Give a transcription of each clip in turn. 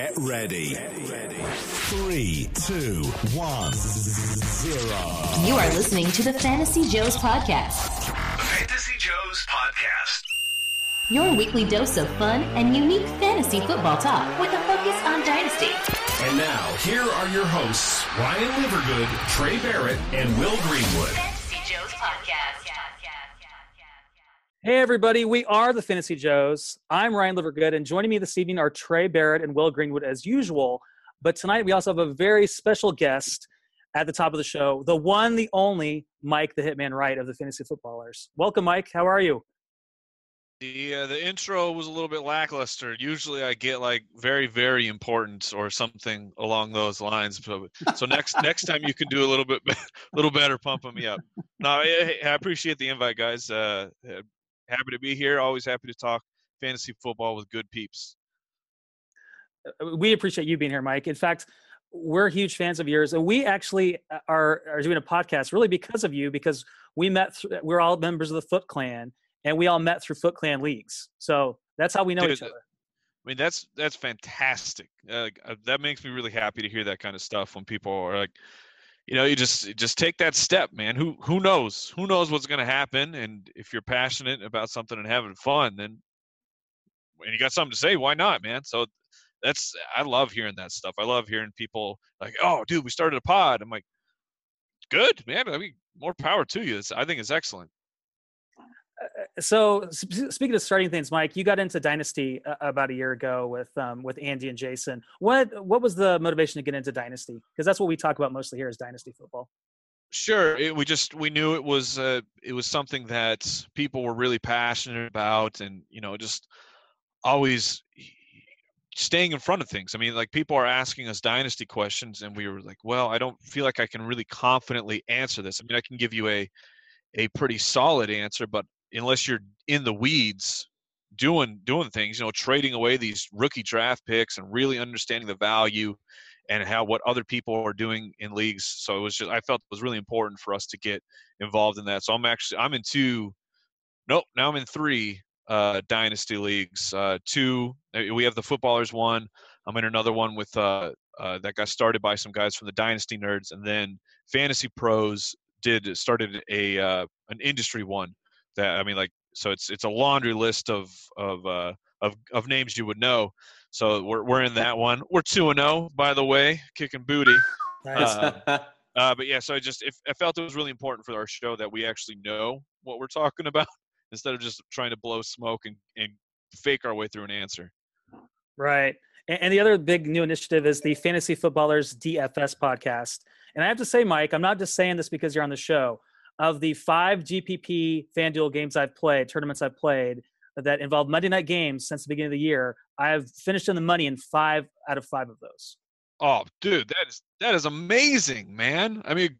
Get ready. Three, two, one, zero. You are listening to the Fantasy Joes podcast, Fantasy Joe's podcast. your weekly dose of fun and unique fantasy football talk with a focus on dynasty. And now, here are your hosts, Ryan Livergood, Trey Barrett, and Will Greenwood. Hey, everybody, we are the Fantasy Joes. I'm Ryan Livergood, and joining me this evening are Trey Barrett and Will Greenwood as usual. But tonight we also have a very special guest at the top of the show, the one, the only Mike the Hitman Wright of the Fantasy Footballers. Welcome, Mike. How are you? The uh, the intro was a little bit lackluster. Usually, I get like very very important or something along those lines. So, so next next time you can do a little bit a little better, pumping me up. No, I, I appreciate the invite, guys. Uh, happy to be here. Always happy to talk fantasy football with good peeps. Uh, We appreciate you being here, Mike. In fact, we're huge fans of yours, and we actually uh, are, are doing a podcast really because of you, because we met, th- we're all members of the Foot Clan, and we all met through Foot Clan leagues. So that's how we know Dude, each other. I mean, that's that's fantastic. Uh, uh, that makes me really happy to hear that kind of stuff when people are like, you know, you just just take that step, man. Who who knows? Who knows what's going to happen? And if you're passionate about something and having fun, then and you got something to say, why not, man? So that's I love hearing that stuff. I love hearing people like, oh, dude, we started a pod. I'm like, good, man. I mean, more power to you. It's, I think it's excellent. So speaking of starting things mike you got into dynasty uh, about a year ago with um, with andy and jason what what was the motivation to get into dynasty because that's what we talk about mostly here is dynasty football Sure. It, we just we knew it was uh, it was something that people were really passionate about, and you know, just always staying in front of things. I mean, like people are asking us dynasty questions, and we were like, well, I don't feel like I can really confidently answer this. I mean, I can give you a a pretty solid answer, but unless you're in the weeds doing doing things, you know, trading away these rookie draft picks and really understanding the value and how what other people are doing in leagues. So it was just I felt it was really important for us to get involved in that. So I'm actually I'm in two. Nope, now I'm in three uh, dynasty leagues. Uh, two uh, we have the footballers one. I'm in another one with uh, uh, that got started by some guys from the Dynasty Nerds, and then Fantasy Pros did started a uh, an industry one that I mean like so it's it's a laundry list of of uh, of of names you would know. So we're we're in that one. We're two and zero, by the way, kicking booty. Uh, uh, but yeah, so I just if, I felt it was really important for our show that we actually know what we're talking about instead of just trying to blow smoke and, and fake our way through an answer. right and, and the other big new initiative is the fantasy footballers dfs podcast and i have to say mike i'm not just saying this because you're on the show of the five gpp fanduel games i've played tournaments i've played that involve monday night games since the beginning of the year i've finished in the money in five out of five of those Oh, dude, that is that is amazing, man. I mean,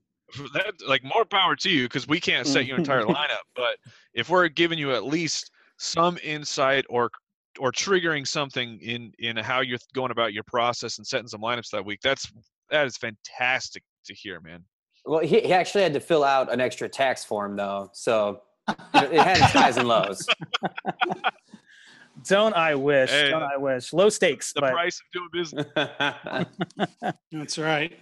that like more power to you because we can't set your entire lineup, but if we're giving you at least some insight or or triggering something in in how you're going about your process and setting some lineups that week, that's that is fantastic to hear, man. Well, he, he actually had to fill out an extra tax form though, so it it had its highs and lows. don't i wish Hey, don't i wish low stakes The but price of doing business. That's right.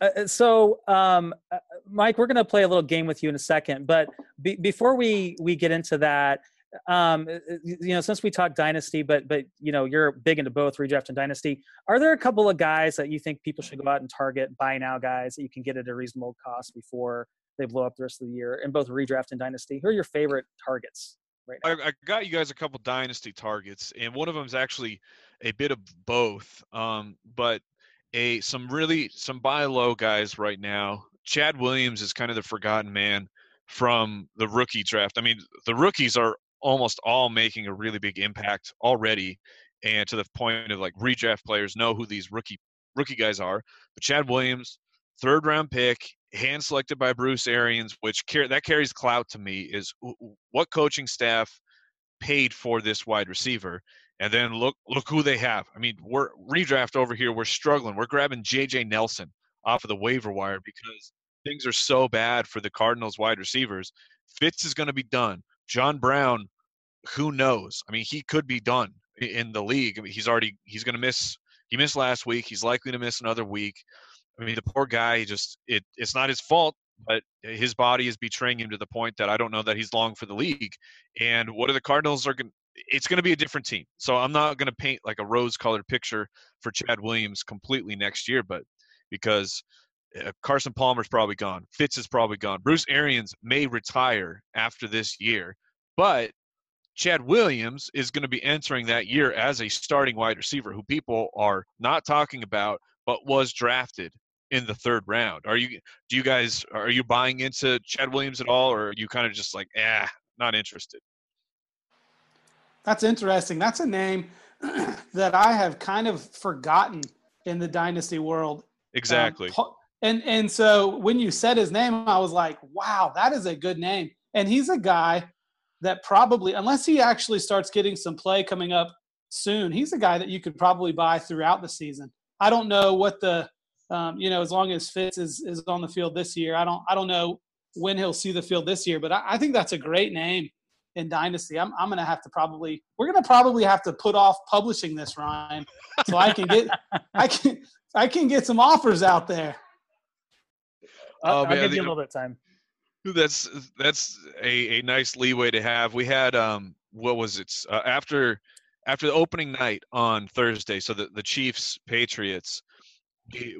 Uh, so um, uh, mike we're going to play a little game with you in a second but be, before we we get into that um, uh, uh, you know since we talk dynasty but but you know you're big into both redraft and dynasty are there a couple of guys that you think people should go out and target buy now guys that you can get at a reasonable cost before they blow up the rest of the year in both redraft and dynasty who are your favorite targets right I, I got you guys a couple dynasty targets, and one of them is actually a bit of both. Um, but a some really some buy low guys right now. Chad Williams is kind of the forgotten man from the rookie draft. I mean, the rookies are almost all making a really big impact already, and to the point of like redraft players know who these rookie rookie guys are. But Chad Williams, third round pick, hand selected by Bruce Arians, which car- that carries clout to me. Is what coaching staff paid for this wide receiver, and then look look who they have. I mean, we're redraft over here. We're struggling. We're grabbing J.J. Nelson off of the waiver wire because things are so bad for the Cardinals wide receivers. Fitz is going to be done. John Brown, who knows? I mean, he could be done in the league. I mean, he's already he's going to miss he missed last week. He's likely to miss another week. I mean, the poor guy. Just it. It's not his fault, but his body is betraying him to the point that I don't know that he's long for the league. And what are the Cardinals are going? It's going to be a different team. So I'm not going to paint like a rose-colored picture for Chad Williams completely next year, but because uh, Carson Palmer's probably gone, Fitz is probably gone, Bruce Arians may retire after this year, but Chad Williams is going to be entering that year as a starting wide receiver who people are not talking about, but was drafted in the third round. Are you do you guys are you buying into Chad Williams at all or are you kind of just like, eh, not interested? That's interesting. That's a name that I have kind of forgotten in the dynasty world. Exactly. Um, and and so when you said his name, I was like, wow, that is a good name. And he's a guy that probably, unless he actually starts getting some play coming up soon, he's a guy that you could probably buy throughout the season. I don't know what the, um, you know, as long as Fitz is, is on the field this year, I don't, I don't know when he'll see the field this year, but I, I think that's a great name in Dynasty. I'm, I'm going to have to probably, we're going to probably have to put off publishing this, Ryan, so I can get, I can, I can get some offers out there. I'll, oh, I'll give you a little bit of time. That's that's a, a nice leeway to have. We had um what was it uh, after after the opening night on Thursday. So the the Chiefs Patriots.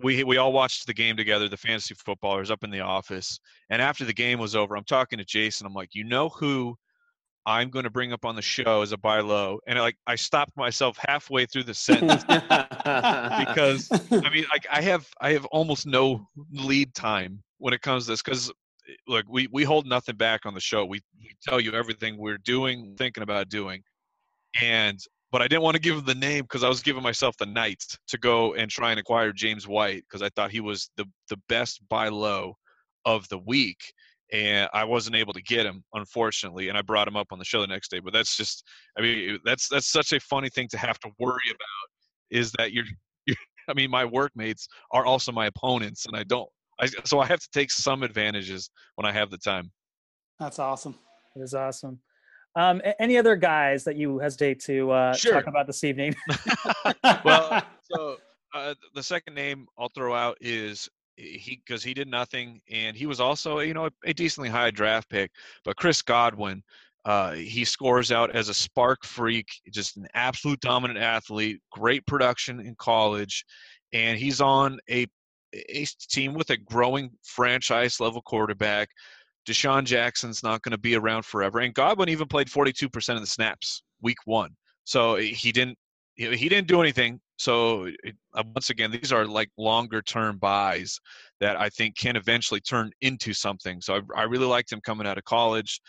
We we all watched the game together. The fantasy footballers up in the office, and after the game was over, I'm talking to Jason. I'm like, you know who I'm going to bring up on the show as a buy low, and like I stopped myself halfway through the sentence because I mean, like I have I have almost no lead time when it comes to this because eh, look, we, we hold nothing back on the show. We, we tell you everything we're doing, thinking about doing. And but I didn't want to give him the name because I was giving myself the night to go and try and acquire James White because I thought he was the the best buy low of the week. And I wasn't able to get him, unfortunately, and I brought him up on the show the next day. But that's just, I mean, that's that's such a funny thing to have to worry about. Is that you're, you're I mean, my workmates are also my opponents, and I don't I, so I have to take some advantages when I have the time. That's awesome. It is awesome. Um, any other guys that you hesitate to uh, sure. talk about this evening? well, so uh, the second name I'll throw out is he because he did nothing, and he was also you know a, a decently high draft pick. But Chris Godwin, uh, he scores out as a SPARQ freak, just an absolute dominant athlete, great production in college, and he's on a a team with a growing franchise level quarterback. DeSean Jackson's not going to be around forever, and Godwin even played 42% of the snaps week one, so eh, he didn't he didn't do anything. So uh, once again, these are like longer term buys that I think can eventually turn into something. So I, I really liked him coming out of college.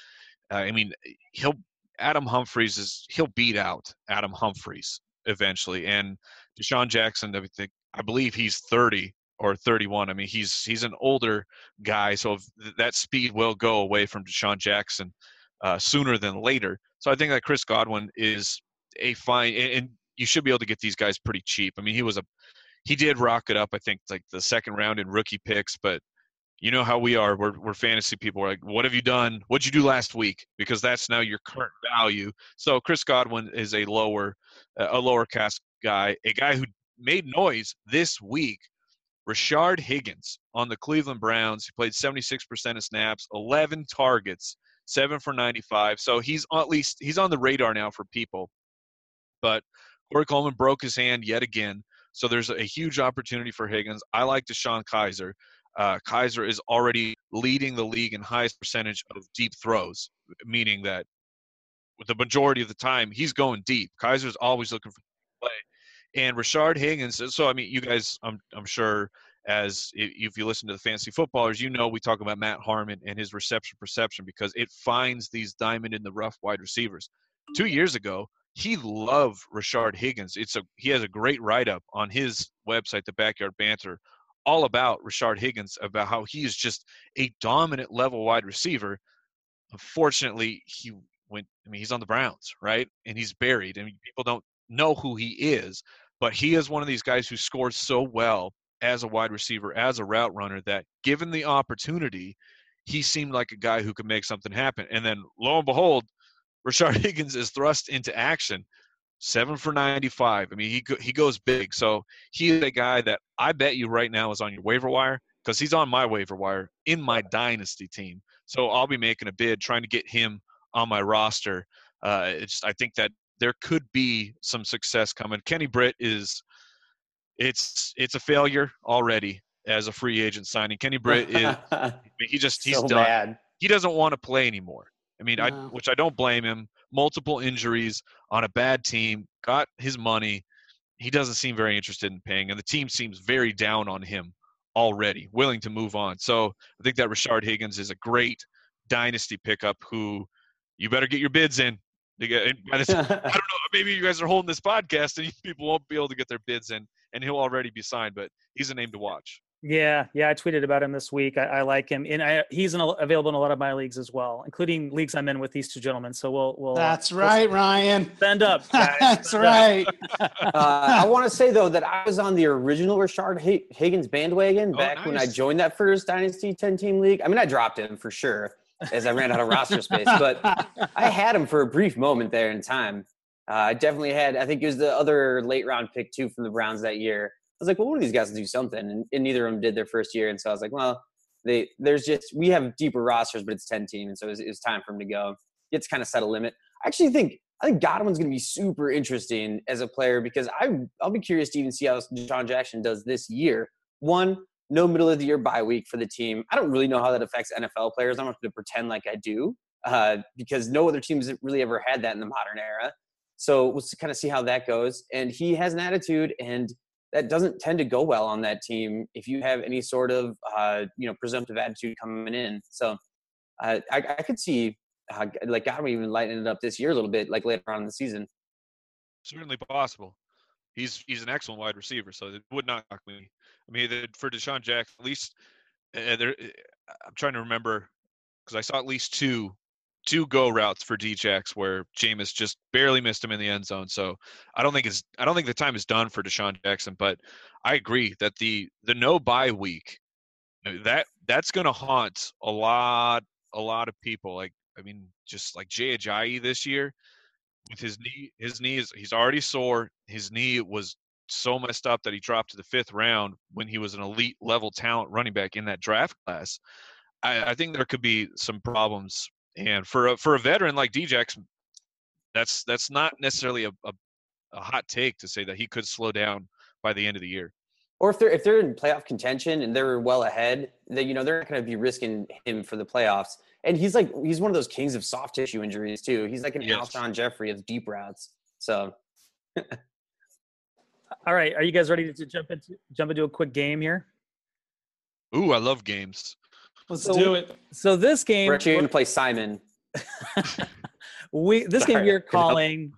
Uh, I mean, he'll Adam Humphries is he'll beat out Adam Humphries eventually, and DeSean Jackson. I think I believe he's 30 or 31. I mean, he's he's an older guy, so that speed will go away from DeSean Jackson uh, sooner than later. So I think that Chris Godwin is a fine, and you should be able to get these guys pretty cheap. I mean, he was a he did rock it up. I think like the second round in rookie picks, but you know how we are. We're we're fantasy people. We're like, what have you done? What'd you do last week? Because that's now your current value. So Chris Godwin is a lower a lower cast guy, a guy who made noise this week Rashard Higgins on the Cleveland Browns. He played 76% of snaps, 11 targets, seven for 95. So he's at least he's on the radar now for people. But Corey Coleman broke his hand yet again. So there's a huge opportunity for Higgins. I like DeShone Kizer. Uh, Kizer is already leading the league in highest percentage of deep throws, meaning that with the majority of the time he's going deep. Kizer's always looking for. And Rashard Higgins. Uh, so I mean, you guys, I'm I'm sure as if you listen to the fantasy footballers, you know we talk about Matt Harmon and his reception perception because it finds these diamond in the rough wide receivers. Two years ago, he loved Rashard Higgins. It's a he has a great write up on his website, the Backyard Banter, all about Rashard Higgins about how he is just a dominant level wide receiver. Unfortunately, he went. I mean, he's on the Browns, right? And he's buried, and people don't know who he is, but he is one of these guys who scores so well as a wide receiver, as a route runner, that given the opportunity, he seemed like a guy who could make something happen. And then lo and behold, Rashard Higgins is thrust into action. seven for 95. I mean, he he goes big. So he is a guy that I bet you right now is on your waiver wire because he's on my waiver wire in my dynasty team. So I'll be making a bid trying to get him on my roster. Uh, it's I think that there could be some success coming. Kenny Britt is it's it's a failure already as a free agent signing. Kenny Britt is he just he's so done. bad. He doesn't want to play anymore. I mean, I which I don't blame him. Multiple injuries on a bad team, got his money. He doesn't seem very interested in paying, and the team seems very down on him already, willing to move on. So I think that Rashard Higgins is a great dynasty pickup. Who you better get your bids in. To get- and by this- I don't know. Maybe you guys are holding this podcast and people won't be able to get their bids in, and he'll already be signed. But he's a name to watch. Yeah, yeah, I tweeted about him this week. I, I like him, and I, he's in available in a lot of my leagues as well, including leagues I'm in with these two gentlemen. So we'll we'll uh, That's we'll right, Ryan. Stand up, guys. That's Stand up. right. uh, I want to say though that I was on the original Rashard Hi- Higgins bandwagon Oh, back when I joined that first Dynasty 10 team league. I mean, I dropped him for sure as I ran out of roster space, but I had him for a brief moment there in time. Uh, I definitely had. I think it was the other late round pick too from the Browns that year. I was like, well, one of these guys will do something, and, and neither of them did their first year. And so I was like, well, they there's just we have deeper rosters, but it's 10 team, and so it was, it time for him to go. To kind of set a limit. I actually think I think Godwin's going to be super interesting as a player because I I'll be curious to even see how John Jackson does this year. One, no middle of the year bye week for the team. I don't really know how that affects NFL players. I'm not going to pretend like I do uh, because no other teams really ever had that in the modern era. So we'll kind of see how that goes. And he has an attitude, and that doesn't tend to go well on that team if you have any sort of uh, you know presumptive attitude coming in. So uh, I, I could see uh, like Godwin even lightening it up this year a little bit, like later on in the season. Certainly possible. He's he's an excellent wide receiver, so it would not knock me. I mean, for DeSean Jackson, at least uh, there. I'm trying to remember because I saw at least two two go routes for Djax where Jameis just barely missed him in the end zone. So I don't think it's I don't think the time is done for DeSean Jackson, but I agree that the the no bye week uh, that that's going to haunt a lot a lot of people. Like I mean, just like Jay Ajayi this year with his knee his knee is he's already sore. His knee was so messed up that he dropped to the fifth round when he was an elite level talent running back in that draft class. I, I think there could be some problems, and for a, for a veteran like Djax, that's that's not necessarily a, a, a hot take to say that he could slow down by the end of the year. Or if they're if they're in playoff contention and they're well ahead, then you know they're not going to be risking him for the playoffs. And he's like he's one of those kings of soft tissue injuries too. He's like an Yes. Alshon Jeffery of deep routes. So All right, are you guys ready to jump into jump into a quick game here? Ooh, I love games. Let's So- do it. So this game, we're actually going to play Simon. we this game Sorry, we're calling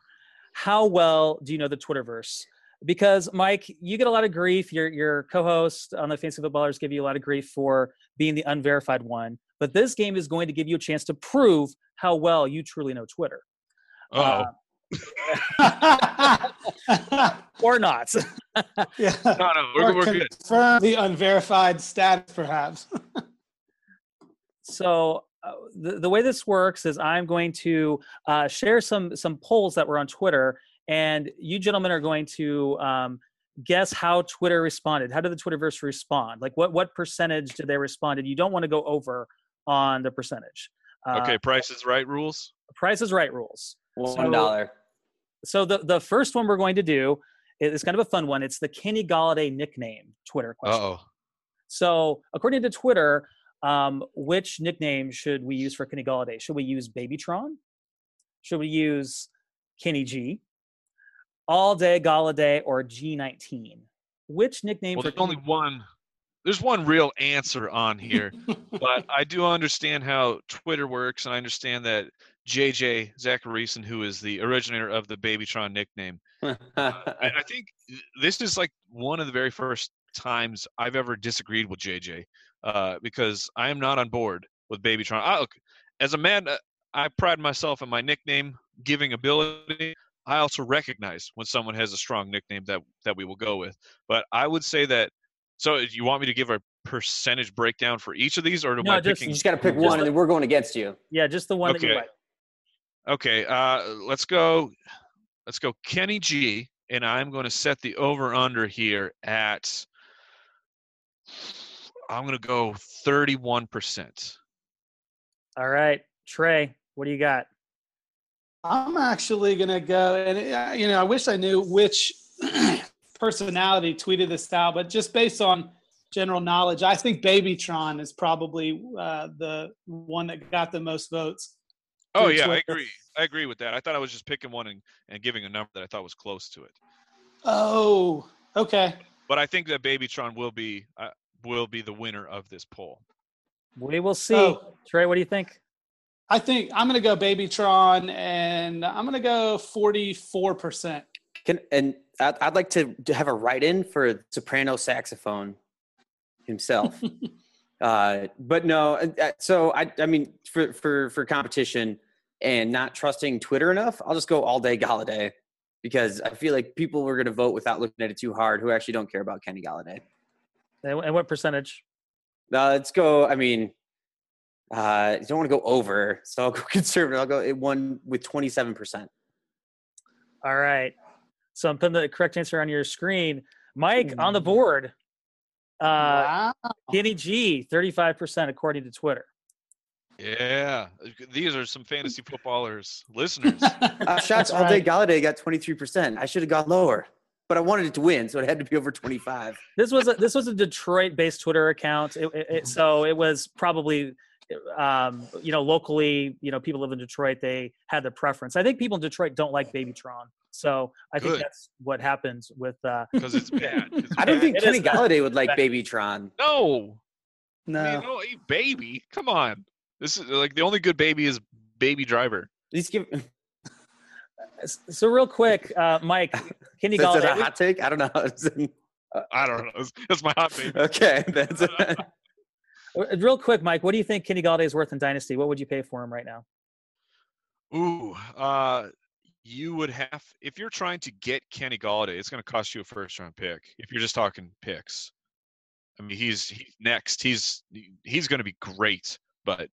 how well do you know the twitterverse because mike you get a lot of grief your your co-host on the fantasy footballers give you a lot of grief for being the unverified one but this game is going to give you a chance to prove how well you truly know twitter Oh, Uh, or not yeah. no, no, we're, Or we're good. confirm the unverified status, perhaps. so uh, the, the way this works is i'm going to uh, share some some polls that were on twitter and you gentlemen are going to um, guess how twitter responded how did the twitterverse respond like what what percentage did they respond and you don't want to go over on the percentage uh, Okay, Price is Right rules. price is right rules One dollar. so the, the first one we're going to do is kind of a fun one it's the kenny golladay nickname twitter question oh. So, according to Twitter, um, which nickname should we use for Kenny Golladay? Should we use Babytron? Should we use Kenny G? All Day Golladay or G19? Which nickname Well, for there's only one. There's one real answer on here, but I do understand how Twitter works, and I understand that JJ Zachariason, who is the originator of the Babytron nickname, uh, I, I think this is like one of the very first times I've ever disagreed with JJ uh, because I am not on board with Babytron. I, look, as a man, uh, I pride myself in my nickname giving ability. I also recognize when someone has a strong nickname that that we will go with. But I would say that. So, you want me to give a percentage breakdown for each of these, or am No, I just- you just got to pick one, the- and then we're going against you. Yeah, just the one that you Okay. like. Okay, uh, let's go. let's go Kenny G, and I'm going to set the over under here at. I'm going to go 31%. All right, Trey, what do you got? I'm actually gonna go, and uh, you know, I wish I knew which personality tweeted this out, but just based on general knowledge, I think Babytron is probably uh, the one that got the most votes. Oh through yeah, I agree. I agree with that. I thought I was just picking one and, and giving a number that I thought was close to it. Oh, okay. But I think that Babytron will be uh, will be the winner of this poll. We will see. Oh. Trey, what do you think? I think I'm gonna go Babytron, and I'm gonna go 44 percent. Can and I'd, I'd like to, to have a write-in for soprano saxophone himself. uh, but no, uh, uh, so I I mean for for for competition and not trusting Twitter enough, I'll just go all day Golladay because I feel like people were going to vote without looking at it too hard who actually don't care about Kenny Golladay. And and what percentage? Uh, let's go. I mean, uh, you don't want to go over, so I'll go conservative. I'll go it one with twenty seven percent. All right. So I'm putting the correct answer on your screen. Mike on the board. Uh, wow. Kenny G, 35% according to Twitter. Yeah, these are some fantasy footballers listeners. Uh, shots all day. Golladay got twenty three percent. I should have gone lower, but I wanted it to win, so it had to be over twenty five. This was a, this was a Detroit-based Twitter account, it, it, it- so it was probably, um, you know, locally, you know, people live in Detroit, they had the preference. I think people in Detroit don't like Babytron, so I think that's what happens with. Uh, because it's bad. It's I don't bad. think It Kenny. Golladay would like Bad. Babytron. No, I No. mean, no, hey, baby, come on. This is like the only good baby is Baby Driver. At least give. so real quick, uh, Mike, Kenny Golladay. Is that a Golladay. hot take? I don't know. I don't know. That's- That's my hot baby. okay, that's. Uh, Real quick, Mike, what do you think Kenny Golladay is worth in Dynasty? What would you pay for him right now? Ooh, uh, you would have if you're trying to get Kenny Golladay, it's going to cost you a first round pick. If you're just talking picks, I mean, he's he's next. He's he's going to be great, but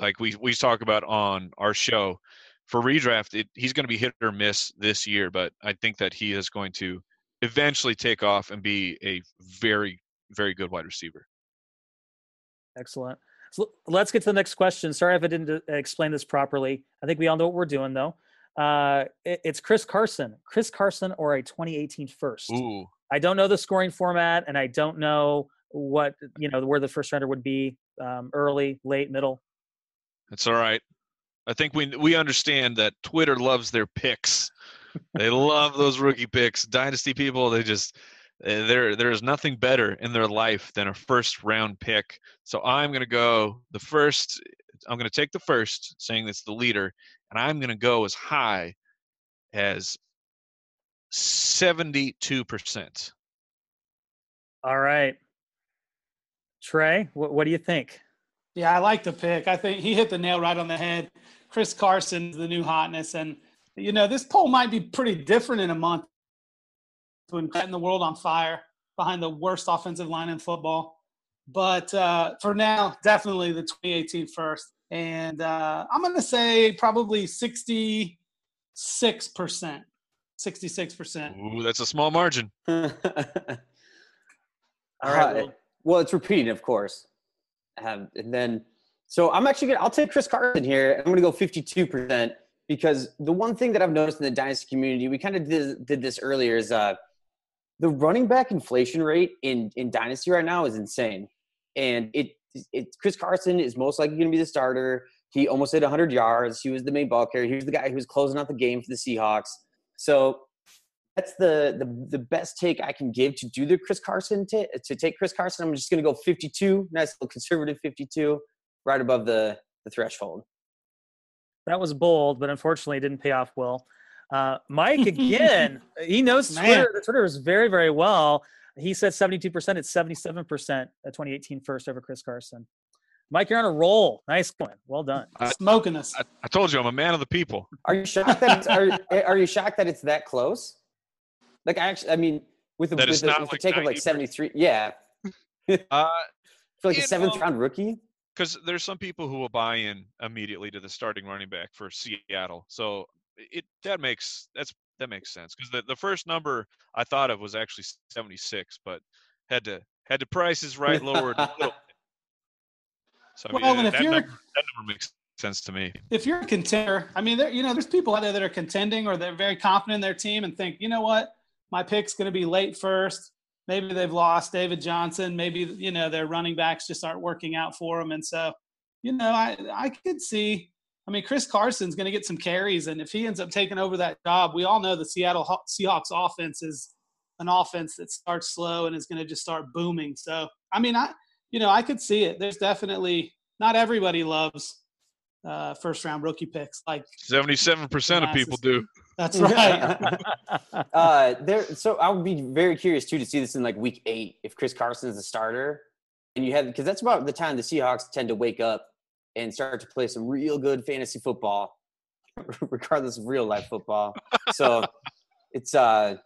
like we we talk about on our show for redraft, it, he's going to be hit or miss this year. But I think that he is going to eventually take off and be a very very good wide receiver. Excellent. So let's get to the next question. Sorry if I didn't uh, explain this properly. I think we all know what we're doing though. Uh, it- it's Chris Carson. Chris Carson or a 2018 first. Ooh, I don't know the scoring format, and I don't know what you know where the first rounder would be um, early, late, middle. That's all right. I think we we understand that Twitter loves their picks. they love those rookie picks. Dynasty people, they just eh, there there is nothing better in their life than a first round pick. So I'm going to go the first I'm going to take the first saying it's the leader and I'm going to go as high as 72%. All right, Trey, what, what do you think? Yeah, I like the pick. I think he hit the nail right on the head. Chris Carson's the new hotness, and you know this poll might be pretty different in a month when setting the world on fire behind the worst offensive line in football. But uh, for now, definitely the 2018 first, and uh, I'm going to say probably 66 percent. 66 percent. Ooh, that's a small margin. All All right, right. well- Well, it's repeating, of course. Um, and then, so I'm actually gonna. I'll take Chris Carson here. I'm gonna go 52 percent because the one thing that I've noticed in the dynasty community, we kind of did, did this earlier, is uh, the running back inflation rate in in dynasty right now is insane, and it it Chris Carson is most likely going to be the starter. He almost hit 100 yards. He was the main ball carrier. He was the guy who was closing out the game for the Seahawks. So that's the, the the best take I can give to do the Chris Carson t- to take Chris Carson. I'm just going to go 52, nice little conservative 52, right above the the threshold. That was bold, but unfortunately, it didn't pay off well. Uh, Mike again, he knows Twitter. The Twitter is very, very well. He said 72%. It's 77% at 2018 first over Chris Carson. Mike, you're on a roll. Nice one. Well done. I- Smoking us. I, I told you I'm a man of the people. Are you shocked that it's, are are you shocked that it's that close? Like I actually, I mean, with a, That with it's a, not with a like take of like 73, yeah, Uh, for like a seventh know- round rookie. because there's some people who will buy in immediately to the starting running back for Seattle. So it that makes that's that makes sense because the, the first number I thought of was actually 76, but had to had to prices right lowered a little. So I mean, Well, and if you're- number, that number makes sense to me. if you're a contender, I mean, there, you know, there's people out there that are contending or they're very confident in their team and think, you know what, my pick's going to be late first. Maybe they've lost David Johnson. Maybe you know their running backs just aren't working out for them, and so you know I I could see. I mean, Chris Carson's going to get some carries, and if he ends up taking over that job, we all know the Seattle Seahawks offense is an offense that starts slow and is going to just start booming. So, I mean, I you know I could see it. There's definitely not everybody loves uh, first round rookie picks. Like 77% of people do. that's right. uh, there. So I would be very curious too to see this in like week eight if Chris Carson is the starter, and you have because that's about the time the Seahawks tend to wake up and start to play some real good fantasy football, regardless of real life football. So it's uh,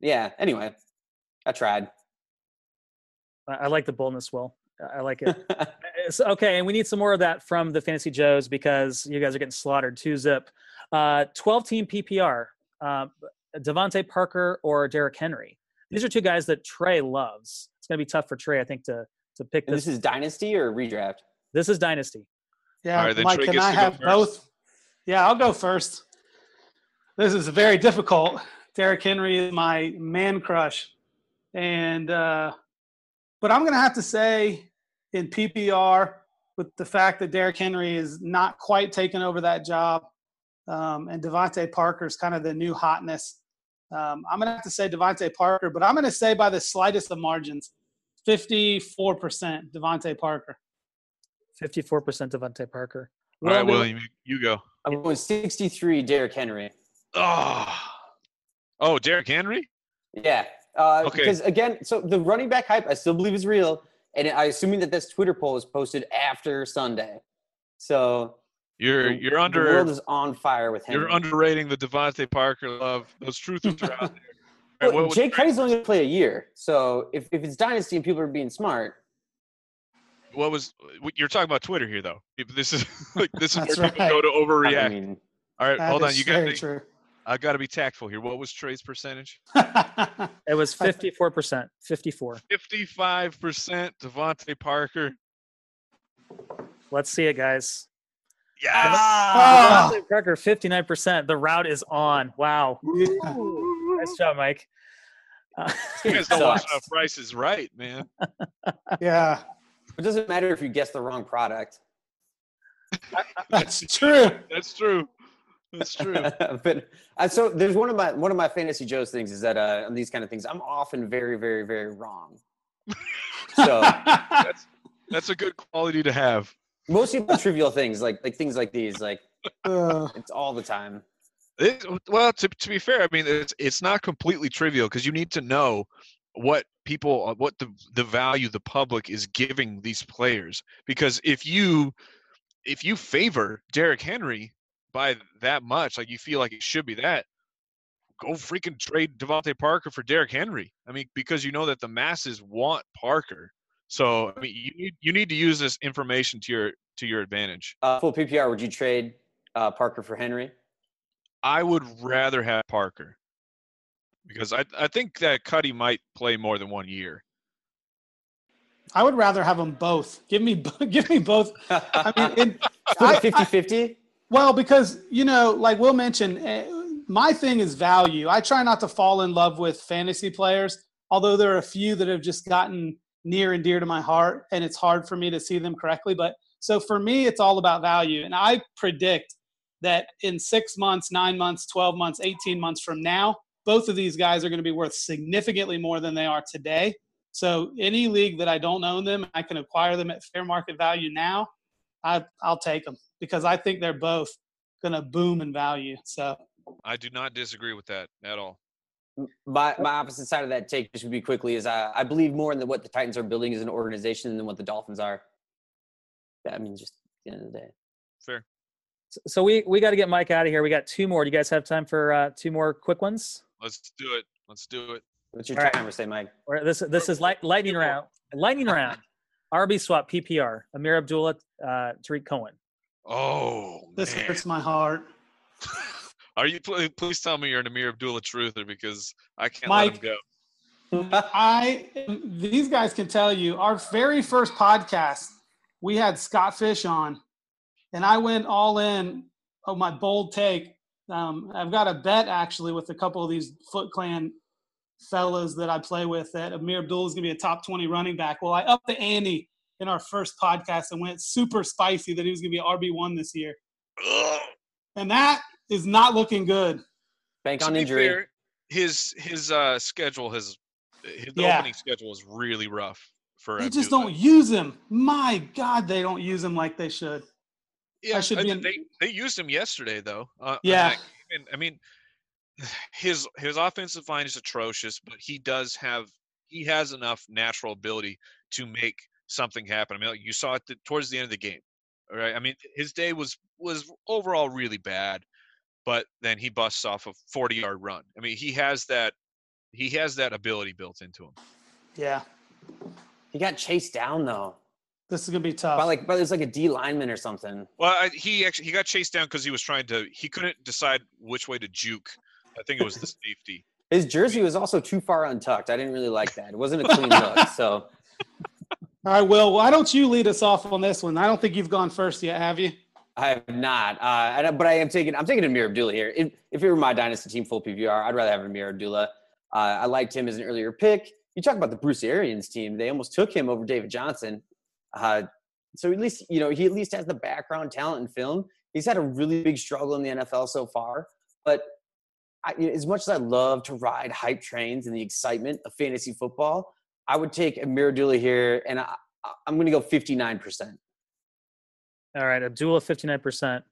yeah. Anyway, I tried. I like the boldness, Will. I like it. It's- okay, and we need some more of that from the Fantasy Joes because you guys are getting slaughtered. Two zip. Uh, 12 team PPR. Uh, DeVante Parker or Derrick Henry. These are two guys that Trey loves. It's going to be tough for Trey, I think, to to pick And this. this is dynasty or redraft. This is Dynasty. Yeah, All right, then Mike, Trey can I have both? Yeah, I'll go first. This is very difficult. Derrick Henry is my man crush, and uh, but I'm going to have to say in PPR with the fact that Derrick Henry is not quite taken over that job, um, and DeVante Parker is kind of the new hotness. Um, I'm going to have to say DeVante Parker, but I'm going to say by the slightest of margins, 54% DeVante Parker. 54% DeVante Parker. All right, Well, William, you- you go. I'm going 63 Derrick Henry. Oh, oh, Derrick Henry. Yeah. Uh, Okay. Because again, so the running back hype, I still believe is real, and I assuming that this Twitter poll is posted after Sunday. So You're the- you're under The world is on fire with him. you're underrating the DeVante Parker love. Those truthers are out there. All right, Well, what was- Jay Cutler's only going to play a year, so if, if it's dynasty and people are being smart, what was you're talking about Twitter here though? This is like this is That's where people go to I overreact. mean, All right, hold on. You got to. I got to be tactful here. What was Trey's percentage? It was 54%. 54. 55% DeVante Parker. Let's see it, guys. Yeah. DeVante Parker, 59%. The route is on. Wow. Nice job, Mike. Uh, You guys don't watch Sucks. enough Price is Right, man. yeah, it doesn't matter if you guess the wrong product. that's true. That's true. That's true. but uh, so there's one of my one of my fantasy Joe's things is that uh, on these kind of things, I'm often very, very, very wrong. So That's that's a good quality to have. mostly about trivial things like like things like these, like Uh, it's all the time. It, well, to, to be fair, I mean it's it's not completely trivial because you need to know what people uh, what the the value the public is giving these players because if you if you favor Derrick Henry by that much, like you feel like it should be that, go freaking trade DeVante Parker for Derrick Henry. I mean, because you know that the masses want Parker. So I mean, you need you need to use this information to your to your advantage. Uh, full PPR, would you trade uh, Parker for Henry? I would rather have Parker because I I think that Cutler might play more than one year. I would rather have them both. Give me, give me both. I mean, in, I- Split 50 50? Well, because you know, like Will mentioned, eh, my thing is value. I try not to fall in love with fantasy players, although there are a few that have just gotten near and dear to my heart, and it's hard for me to see them correctly. But so for me, it's all about value, and I predict that in six months, nine months, twelve months, eighteen months from now, both of these guys are going to be worth significantly more than they are today. So any league that I don't own them, I can acquire them at fair market value now. I, I'll take them because I think they're both going to boom in value. So I do not disagree with that at all. My, my opposite side of that take, just to be quickly, is uh, I believe more in the, what the Titans are building as an organization than what the Dolphins are. I mean, just at the end of the day. Fair. so we, we got to get Mike out of here. We got two more. Do you guys have time for uh, two more quick ones? Let's do it. Let's do it. What's your All right. timer say, Mike? Or this this is light, lightning round. Lightning round. RB swap PPR. Ameer Abdullah, uh, Tarik Cohen. Oh this man. hurts my heart. Are you? pl- Please tell me you're an Ameer Abdullah truther because I can't Mike. let him go. I these guys can tell you our very first podcast we had Scott Fish on, and I went all in on my bold take. Um, I've got a bet actually with a couple of these Foot Clan fellas that I play with that Ameer Abdul is going to be a top twenty running back. Well, I upped the ante in our first podcast and went super spicy that he was going to be RB one this year, and that is not looking good. Bank on be injury. fair, his his uh, schedule has his Yeah. opening schedule is really rough for. They just don't use him. My God, they don't use him like they should. Yeah, should uh, be in- they they used him yesterday though. Uh, Yeah. and, I mean, his his offensive line is atrocious, but he does have he has enough natural ability to make something happen. I mean, like, you saw it th- towards the end of the game. All right. I mean, his day was was overall really bad, but then he busts off a 40 yard run. I mean, he has that he has that ability built into him. Yeah, He got chased down though. This is gonna be tough. But like, but it's like a D lineman or something. Well, I, he actually he got chased down because he was trying to he couldn't decide which way to juke. I think it was the safety. His jersey was also too far untucked. I didn't really like that. It wasn't a clean look. So All right, Will, why don't you lead us off on this one? I don't think you've gone first yet, have you? I have not. Uh, but I am taking. I'm taking Ameer Abdullah here. If, if it were my dynasty team full PPR, I'd rather have Ameer Abdullah. Uh, I liked him as an earlier pick. You talk about the Bruce Arians team; they almost took him over David Johnson. Uh, so at least you know he at least has the background talent in film. He's had a really big struggle in the NFL so far, but I, as much as I love to ride hype trains and the excitement of fantasy football, I would take Ameer Abdullah here, and I, I'm going to go 59 percent. All right, Abdullah, fifty-nine percent.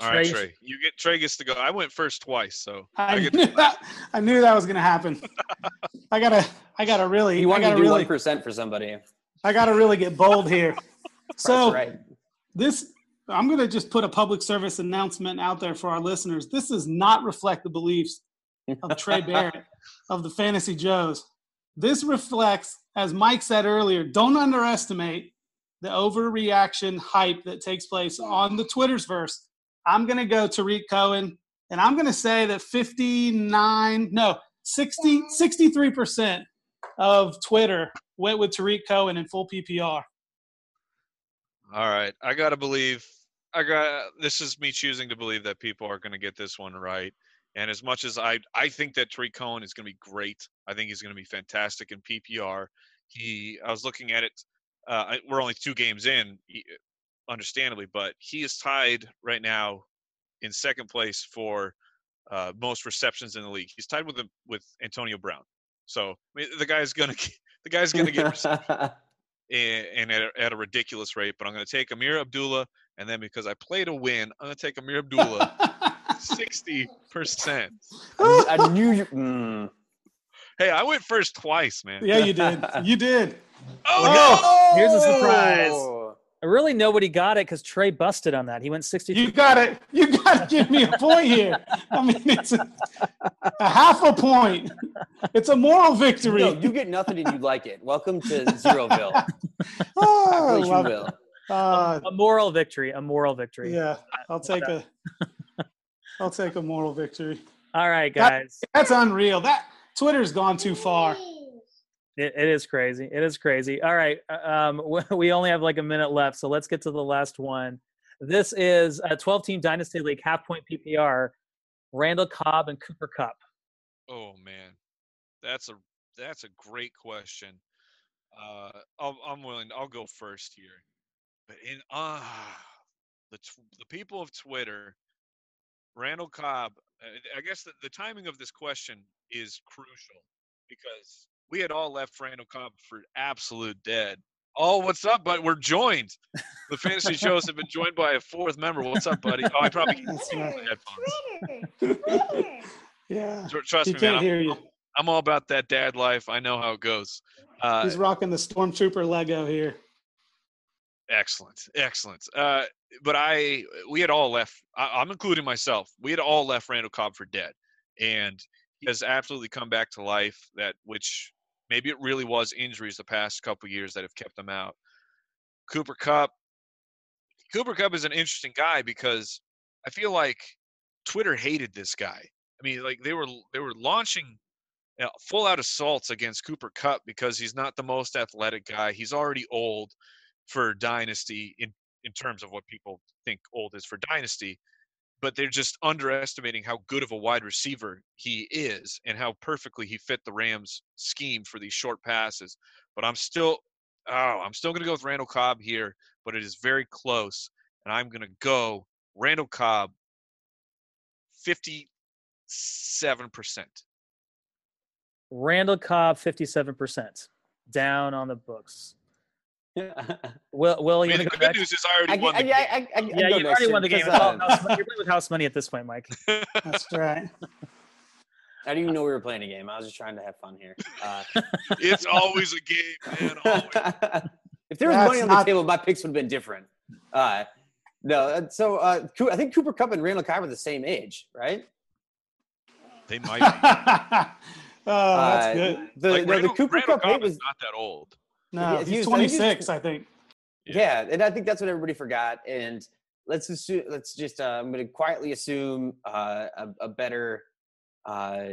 All right, Trey- Trey. You get Trey gets to go. I went first twice, so I, I get knew that. I knew that was gonna happen. I gotta. I gotta really. You I want to gotta do really. one percent for somebody. I gotta really get bold here. So That's right. this i'm going to just put a public service announcement out there for our listeners this does not reflect the beliefs of trey barrett of the fantasy joes this reflects as mike said earlier don't underestimate the overreaction hype that takes place on the twitter's verse i'm going to go tarik cohen and i'm going to say that 59 no 60 63% of twitter went with tarik cohen in full ppr all right. I gotta believe. I got. This is me choosing to believe that people are gonna get this one right. And as much as I, I think that Tarik Cohen is gonna be great. I think he's gonna be fantastic in PPR. He. I was looking at it. Uh, we're only two games in, understandably, but he is tied right now in second place for uh, most receptions in the league. He's tied with the, with Antonio Brown. So I mean, the guy's gonna the guy's gonna get receptions and, and at, a, at a ridiculous rate. But I'm going to take Ameer Abdullah, and then because I play to win, I'm going to take Ameer Abdullah sixty percent. I knew you. Mm. Hey, I went first twice, man. yeah you did you did Oh, Here's a surprise. Really, nobody got it because Trey busted on that. He went 60. You got it. You got to give me a point here. I mean, it's a, a half a point. It's a moral victory. No, you get nothing and you like it. Welcome to Zeroville. Oh, I Calculate you love will. Uh, a moral victory. A moral victory. yeah, I'll take a. I'll take a moral victory. All right, That- guys. That's unreal. That Twitter's gone too far. It, it is crazy. It is crazy. All right. uh, Um, we only have like a minute left, so let's get to the last one. This is a 12 team Dynasty League half point PPR. Randall Cobb and Cooper Kupp. oh man, that's a that's a great question. Uh, I'll, I'm willing. I'll go first here. But in ah, the the people of Twitter, Randall Cobb. uh, I guess the, the timing of this question is crucial because we had all left Randall Cobb for absolute dead. Oh, what's up, bud? We're joined. The Fantasy Joes have been joined by a fourth member. What's up, buddy? Oh, I probably can't see my headphones. Yeah, Trust he me, man. can't I'm, you. I'm all about that dad life. I know how it goes. Uh, He's rocking the stormtrooper Lego here. Excellent, excellent. Uh, but I, we had all left. I, I'm including myself. We had all left Randall Cobb for dead, and he has absolutely come back to life. That which maybe it really was injuries the past couple years that have kept him out. Cooper Kupp. Cooper Kupp is an interesting guy because I feel like Twitter hated this guy. I mean, like they were they were launching you know, full out assaults against Cooper Kupp because he's not the most athletic guy. He's already old for dynasty in in terms of what people think old is for dynasty. But they're just underestimating how good of a wide receiver he is and how perfectly he fit the Rams scheme for these short passes. But I'm still oh, I'm still gonna go with Randall Cobb here, but it is very close. And I'm gonna go Randall Cobb 57%. Randall Cobb, fifty-seven percent, down on the books. Will, Will, I you mean, the good next? news is I already I, won I, the yeah, game. I, I, I, Yeah, you've next already year won the game. because, It's all uh, house money. You're playing with house money at this point, Mike. That's right. I didn't even know we were playing a game. I was just trying to have fun here. Uh, It's always a game, man. Always. if there was That's money on the not- table, my picks would have been different. Uh, no, uh, so uh, I think Cooper Kupp and Randall Cobb are the same age, right? They might be. oh, that's Uh, good. The, like no, Randall, the Cooper Randall Cup Cobb was is not that old. No, Yeah, he he's was- I think he 26, I think. Yeah. and I think that's what everybody forgot. And let's assume, let's just, uh, I'm going to quietly assume uh, a, a better uh,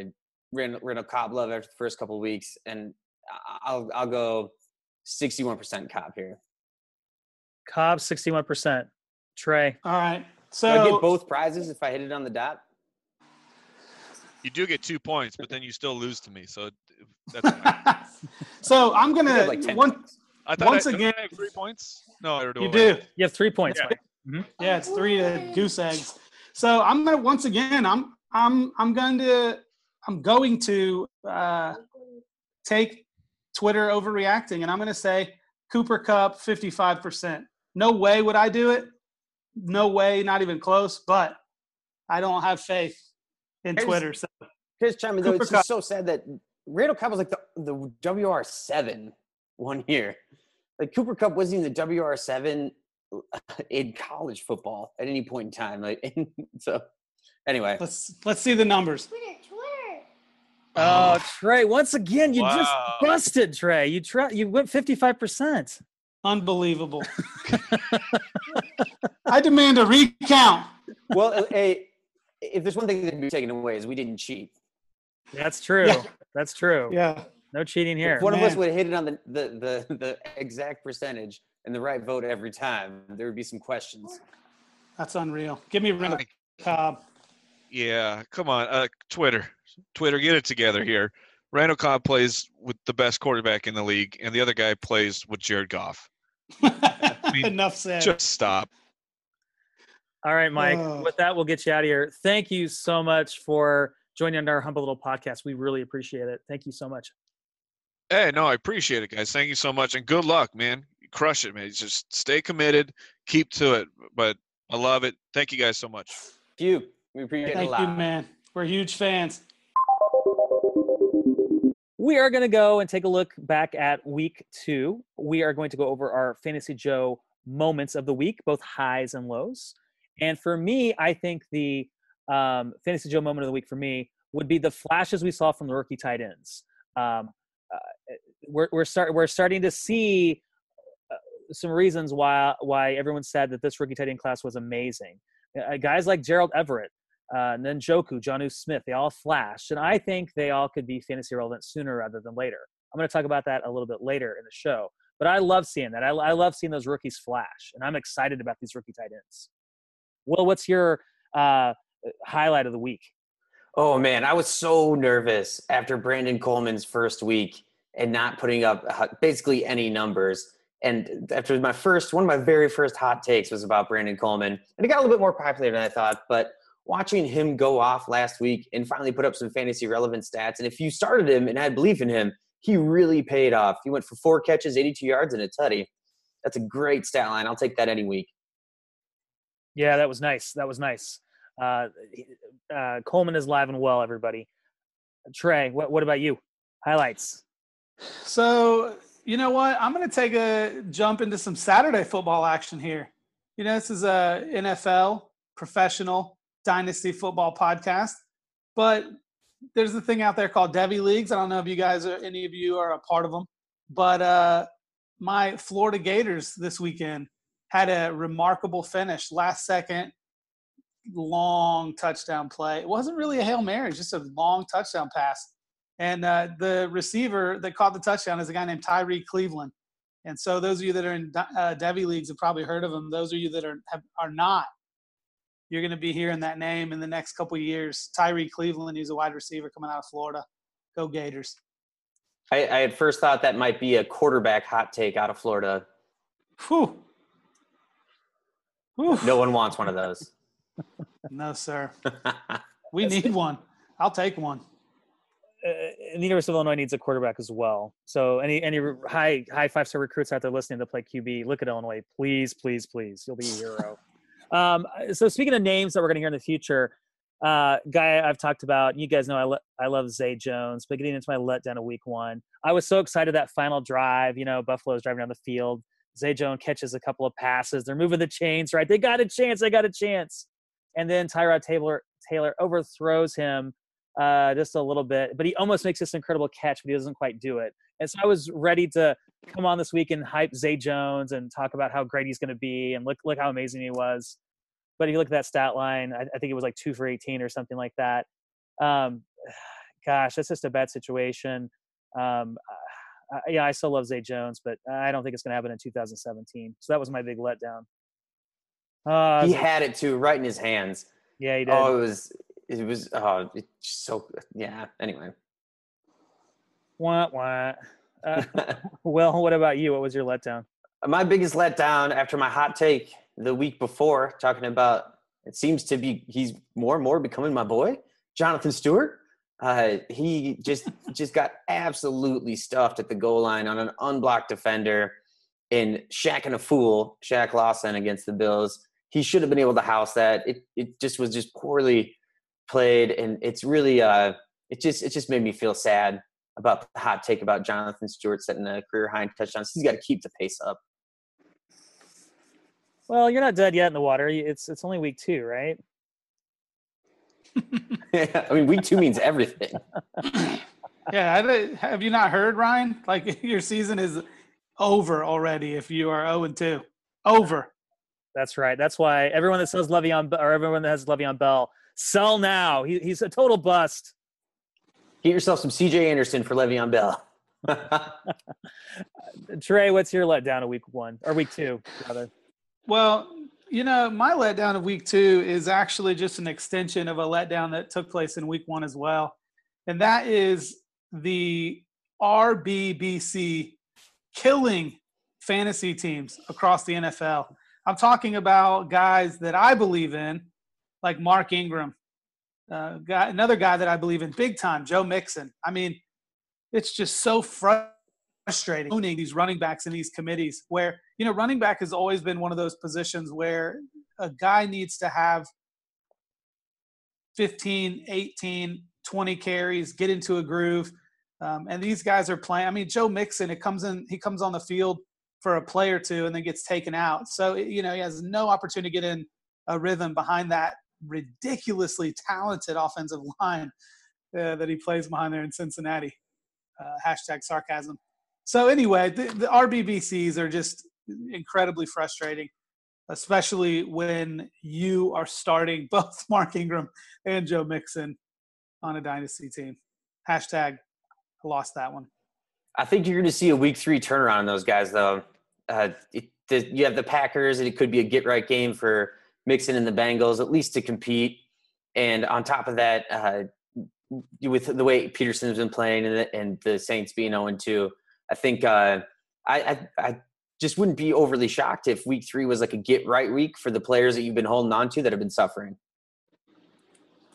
Randall, Randall Cobb love after the first couple of weeks, and I- I'll I'll go 61% Cobb here. Cobb, sixty-one percent. Trey, All right. So I get both prizes if I hit it on the dot. You do get two points, but then you still lose to me. So that's fine. so I'm gonna like 10 one, points. I thought Once I, again- I have three points. No, or do you I? do. you have three points, Yeah. Mike. Yeah, it's three to goose eggs. So I'm gonna once again I'm I'm I'm going to I'm going to uh, take Twitter overreacting, and I'm gonna say Cooper Kupp 55 percent. No way would I do it. No way, not even close. But I don't have faith in Here's- Twitter. So Here's Chime, though, it's just so sad that Randall Cobb was like the, the WR7 one year. Like Cooper Kupp wasn't even the WR7 in college football at any point in time. Like, so anyway, let's let's see the numbers. Twitter, Twitter. Oh, Trey! Once again, you Wow. just busted Trey. You try. You went fifty-five percent. Unbelievable. I demand a recount. well, a, if there's one thing that can be taken away is we didn't cheat. That's true. Yeah. That's true. Yeah. No cheating here. If one of us would have hit it on the, the, the, the exact percentage and the right vote every time, there would be some questions. That's unreal. Give me Randall Like, Cobb. yeah, come on, uh, Twitter, Twitter, get it together here. Randall Cobb plays with the best quarterback in the league, and the other guy plays with Jared Goff. mean, Enough said. Just stop. All right, Mike. Oh. With that, we'll get you out of here. Thank you so much for joining on our humble little podcast. We really appreciate it. Thank you so much. Hey, no, I appreciate it, guys. Thank you so much, and good luck, man. You crush it, man. Just stay committed, keep to it. But I love it. Thank you guys so much. Phew, we appreciate it a Thank lot. you, man. We're huge fans. We are going to go and take a look back at week two. We are going to go over our Fantasy Joe moments of the week, both highs and lows. And for me, I think the um, Fantasy Joe moment of the week for me would be the flashes we saw from the rookie tight ends. Um, uh, we're we're, start, we're starting to see uh, some reasons why why everyone said that this rookie tight end class was amazing. Uh, guys like Gerald Everett, uh, Njoku, Jonnu Smith, they all flashed. And I think they all could be fantasy relevant sooner rather than later. I'm going to talk about that a little bit later in the show. But I love seeing that. I, I love seeing those rookies flash. And I'm excited about these rookie tight ends. Will, what's your uh, highlight of the week? Oh man, I was so nervous after Brandon Coleman's first week and not putting up basically any numbers. And after my first, one of my very first hot takes was about Brandon Coleman, and it got a little bit more popular than I thought. But watching him go off last week and finally put up some fantasy relevant stats, and if you started him and had belief in him, he really paid off. He went for four catches, 82 yards, and a tutty. That's a great stat line. I'll take that any week. Yeah, that was nice. That was nice. Uh, uh, Coleman is live and well, everybody. Trey, what, what about you? Highlights. So, you know what? I'm going to take a jump into some Saturday football action here. You know, this is a NFL professional dynasty football podcast, but there's a thing out there called Devy Leagues. I don't know if you guys are any of you are a part of them, but uh, my Florida Gators this weekend had a remarkable finish, last second long touchdown play. It wasn't really a hail mary; it's just a long touchdown pass. And uh, the receiver that caught the touchdown is a guy named Tyree Cleveland. And so, those of you that are in uh, Devy leagues have probably heard of him. Those of you that are have, are not, you're going to be hearing that name in the next couple of years. Tyree Cleveland, he's a wide receiver coming out of Florida. Go Gators. I, I had first thought that might be a quarterback hot take out of Florida. Whew. Whew. No one wants one of those. No, sir. we need one. I'll take one. uh, the University of Illinois needs a quarterback as well. So any any high high five star recruits out there listening to play QB, look at Illinois, please, please, please. You'll be a hero. um, so speaking of names that we're going to hear in the future, uh, guy I've talked about, you guys know I, le- I love Zay Jones, but getting into my letdown of week one, I was so excited that final drive, you know, Buffalo's driving down the field. Zay Jones catches a couple of passes. They're moving the chains, right? They got a chance. They got a chance. And then Tyrod Taylor, Taylor overthrows him uh, just a little bit, but he almost makes this incredible catch, but he doesn't quite do it. And so I was ready to come on this week and hype Zay Jones and talk about how great he's going to be and look look how amazing he was. But if you look at that stat line, I, I think it was like two for 18 or something like that. Um, gosh, that's just a bad situation. Um, uh, yeah, I still love Zay Jones, but I don't think it's going to happen in 2017. So that was my big letdown. Uh, he had it too, right in his hands. Yeah, he did. Oh, it was, it was, oh, it's so, yeah. Anyway. Wah, wah. Uh, well, what about you? What was your letdown? my biggest letdown after my hot take the week before, talking about it seems to be he's more and more becoming my boy, Jonathan Stewart. Uh, he just just got absolutely stuffed at the goal line on an unblocked defender in shacking a fool, Shaq Lawson against the Bills. He should have been able to house that. It it just was just poorly played, and it's really uh it just it just made me feel sad about the hot take about Jonathan Stewart setting a career high in touchdowns. He's got to keep the pace up. Well, you're not dead yet in the water. It's it's only week two, right? I mean, week two means everything. yeah, have you not heard, Ryan? Like your season is over already if you are 0 and 2. Over. That's right. That's why everyone that says Le'Veon or everyone that has Le'Veon Bell, sell now. He, he's a total bust. Get yourself some CJ Anderson for Le'Veon Bell. Trey, what's your letdown of week one or week two, rather? Well, you know, my letdown of week two is actually just an extension of a letdown that took place in week one as well. And that is the RBBC killing fantasy teams across the NFL. I'm talking about guys that I believe in, like Mark Ingram, uh, guy, another guy that I believe in big time, Joe Mixon. I mean, it's just so frustrating owning these running backs in these committees where, you know, running back has always been one of those positions where a guy needs to have 15, 18, 20 carries, get into a groove. Um, and these guys are playing. I mean, Joe Mixon, it comes in, he comes on the field for a play or two and then gets taken out. So, you know, he has no opportunity to get in a rhythm behind that ridiculously talented offensive line uh, that he plays behind there in Cincinnati. Uh, hashtag sarcasm. So anyway, the, the RBBCs are just incredibly frustrating, especially when you are starting both Mark Ingram and Joe Mixon on a dynasty team. Hashtag I lost that one. I think you're going to see a week three turnaround on those guys, though. Uh, it, the, you have the Packers, and it could be a get right game for Mixon and the Bengals, at least to compete. And on top of that, uh, with the way Peterson's been playing and the, and the Saints being 0 2, I think uh, I, I, I just wouldn't be overly shocked if week three was like a get right week for the players that you've been holding on to that have been suffering.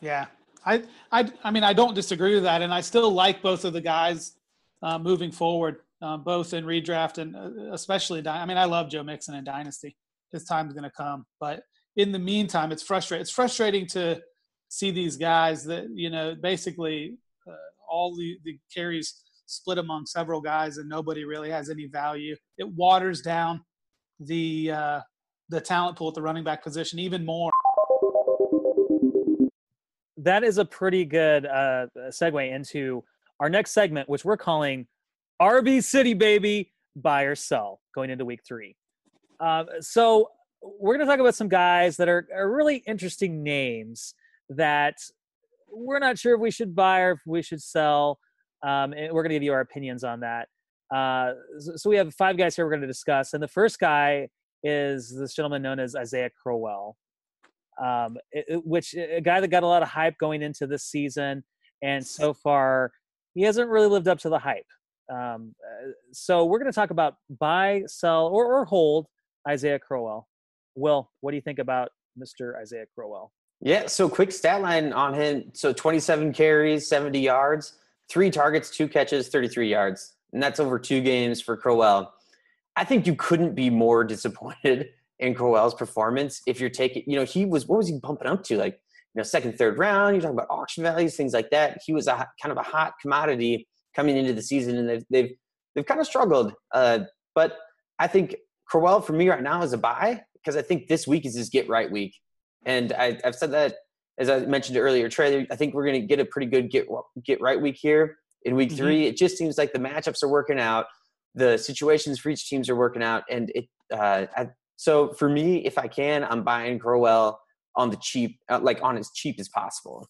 Yeah. I, I, I mean, I don't disagree with that. And I still like both of the guys uh, moving forward, uh, both in redraft and uh, especially, I mean, I love Joe Mixon in Dynasty. His time's going to come. But in the meantime, it's frustrating. It's frustrating to see these guys that, you know, basically uh, all the, the carries split among several guys and nobody really has any value. It waters down the, uh, the talent pool at the running back position even more. That is a pretty good uh, segue into our next segment, which we're calling RB City Baby Buy or Sell going into week three. Uh, so we're going to talk about some guys that are, are really interesting names that we're not sure if we should buy or if we should sell. Um, and we're going to give you our opinions on that. Uh, so, we have five guys here we're going to discuss, and the first guy is this gentleman known as Isaiah Crowell, um, it- it- which a guy that got a lot of hype going into this season, and so far he hasn't really lived up to the hype. Um, uh, so we're going to talk about buy, sell, or, or hold Isaiah Crowell. Will, what do you think about Mr. Isaiah Crowell? Yeah, so quick stat line on him. So 27 carries, 70 yards, three targets, two catches, 33 yards. And that's over two games for Crowell. I think you couldn't be more disappointed in Crowell's performance if you're taking, you know, he was, what was he bumping up to? Like, you know, second, third round, you're talking about auction values, things like that. He was a kind of a hot commodity coming into the season and they've, they've, they've kind of struggled. Uh, but I think Crowell for me right now is a buy because I think this week is his get right week. And I, I've said that as I mentioned earlier, Trey. I think we're going to get a pretty good get get right week here in week Mhm. three. It just seems like the matchups are working out, the situations for each teams are working out, and it. Uh, I, so for me, if I can, I'm buying Crowell on the cheap, uh, like on as cheap as possible.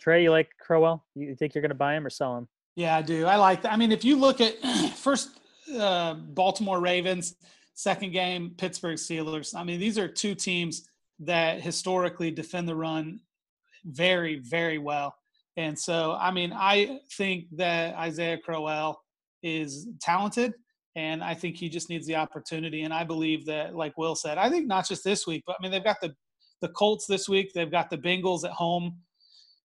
Trey, you like Crowell? You think you're going to buy him or sell him? Yeah, I do. I like that. I mean, if you look at first uh, Baltimore Ravens, second game Pittsburgh Steelers. I mean, these are two teams that historically defend the run very, very well. And so, I mean, I think that Isaiah Crowell is talented, and I think he just needs the opportunity. And I believe that, like Will said, I think not just this week, but I mean, they've got the the Colts this week. They've got the Bengals at home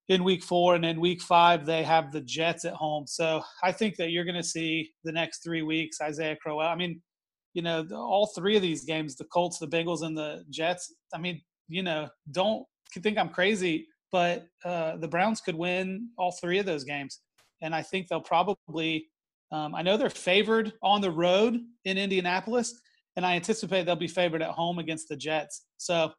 in week four, and in week five they have the Jets at home. So I think that you're going to see the next three weeks Isaiah Crowell. I mean, you know, all three of these games, the Colts, the Bengals, and the Jets. I mean, you know, don't think I'm crazy, but uh, the Browns could win all three of those games, and I think they'll probably. Um, I know they're favored on the road in Indianapolis, and I anticipate they'll be favored at home against the Jets. So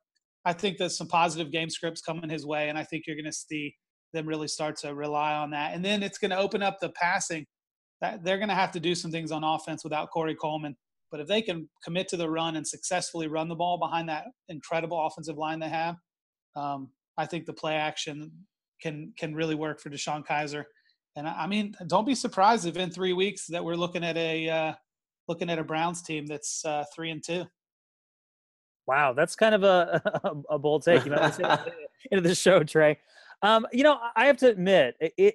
I think there's some positive game scripts coming his way, and I think you're going to see them really start to rely on that. And then it's going to open up the passing. That they're going to have to do some things on offense without Corey Coleman. But if they can commit to the run and successfully run the ball behind that incredible offensive line they have, um, I think the play action can can really work for DeShone Kizer. And I I mean, don't be surprised if in three weeks that we're looking at a uh, looking at a Browns team that's uh, three and two. Wow, that's kind of a a, bold take. You might want to say that into the show, Trey. Um, you know, I have to admit, it, it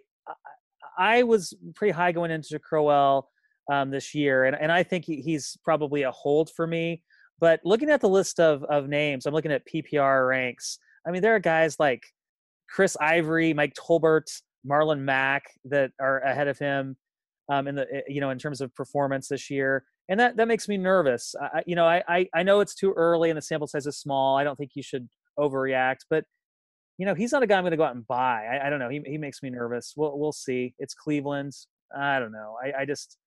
I I was pretty high going into Crowell um, this year, and, and I think he, he's probably a hold for me. But looking at the list of of names, I'm looking at PPR ranks. I mean, there are guys like Chris Ivory, Mike Tolbert, Marlon Mack that are ahead of him um, in the eh, you know in terms of performance this year, and that that makes me nervous. I- you know, I, I I know it's too early and the sample size is small. I don't think you should overreact, but you know, he's not a guy I'm going to go out and buy. I, I don't know. He he makes me nervous. We'll we'll see. It's Cleveland. I don't know. I I just.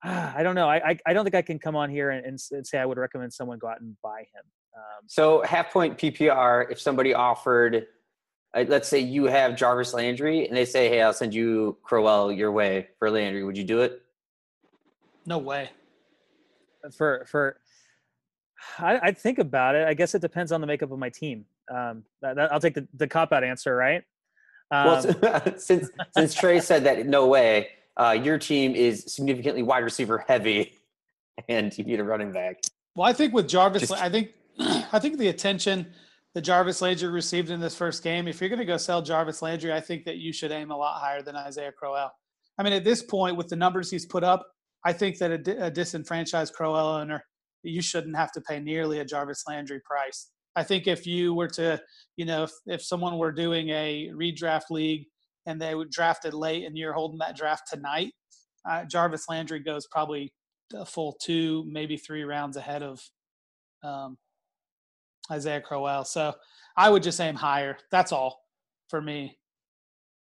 I don't know. I, I I don't think I can come on here and, and, and say I would recommend someone go out and buy him. Um, So half point PPR, if somebody offered, uh, let's say you have Jarvis Landry, and they say, "Hey, I'll send you Crowell your way for Landry," would you do it? No way. for for I, I'd think about it. I guess it depends on the makeup of my team. Um, that, that, I'll take the, the cop out answer, right? Um, well, since since Trey said that, no way. Uh, your team is significantly wide receiver heavy, and you need a running back. Well, I think with Jarvis, Just- I think I think the attention that Jarvis Landry received in this first game, if you're going to go sell Jarvis Landry, I think that you should aim a lot higher than Isaiah Crowell. I mean, at this point, with the numbers he's put up, I think that a, a disenfranchised Crowell owner, you shouldn't have to pay nearly a Jarvis Landry price. I think if you were to, you know, if, if someone were doing a redraft league and they would drafted late and you're holding that draft tonight, uh, Jarvis Landry goes probably a full two, maybe three rounds ahead of um, Isaiah Crowell. So I would just aim higher. That's all for me.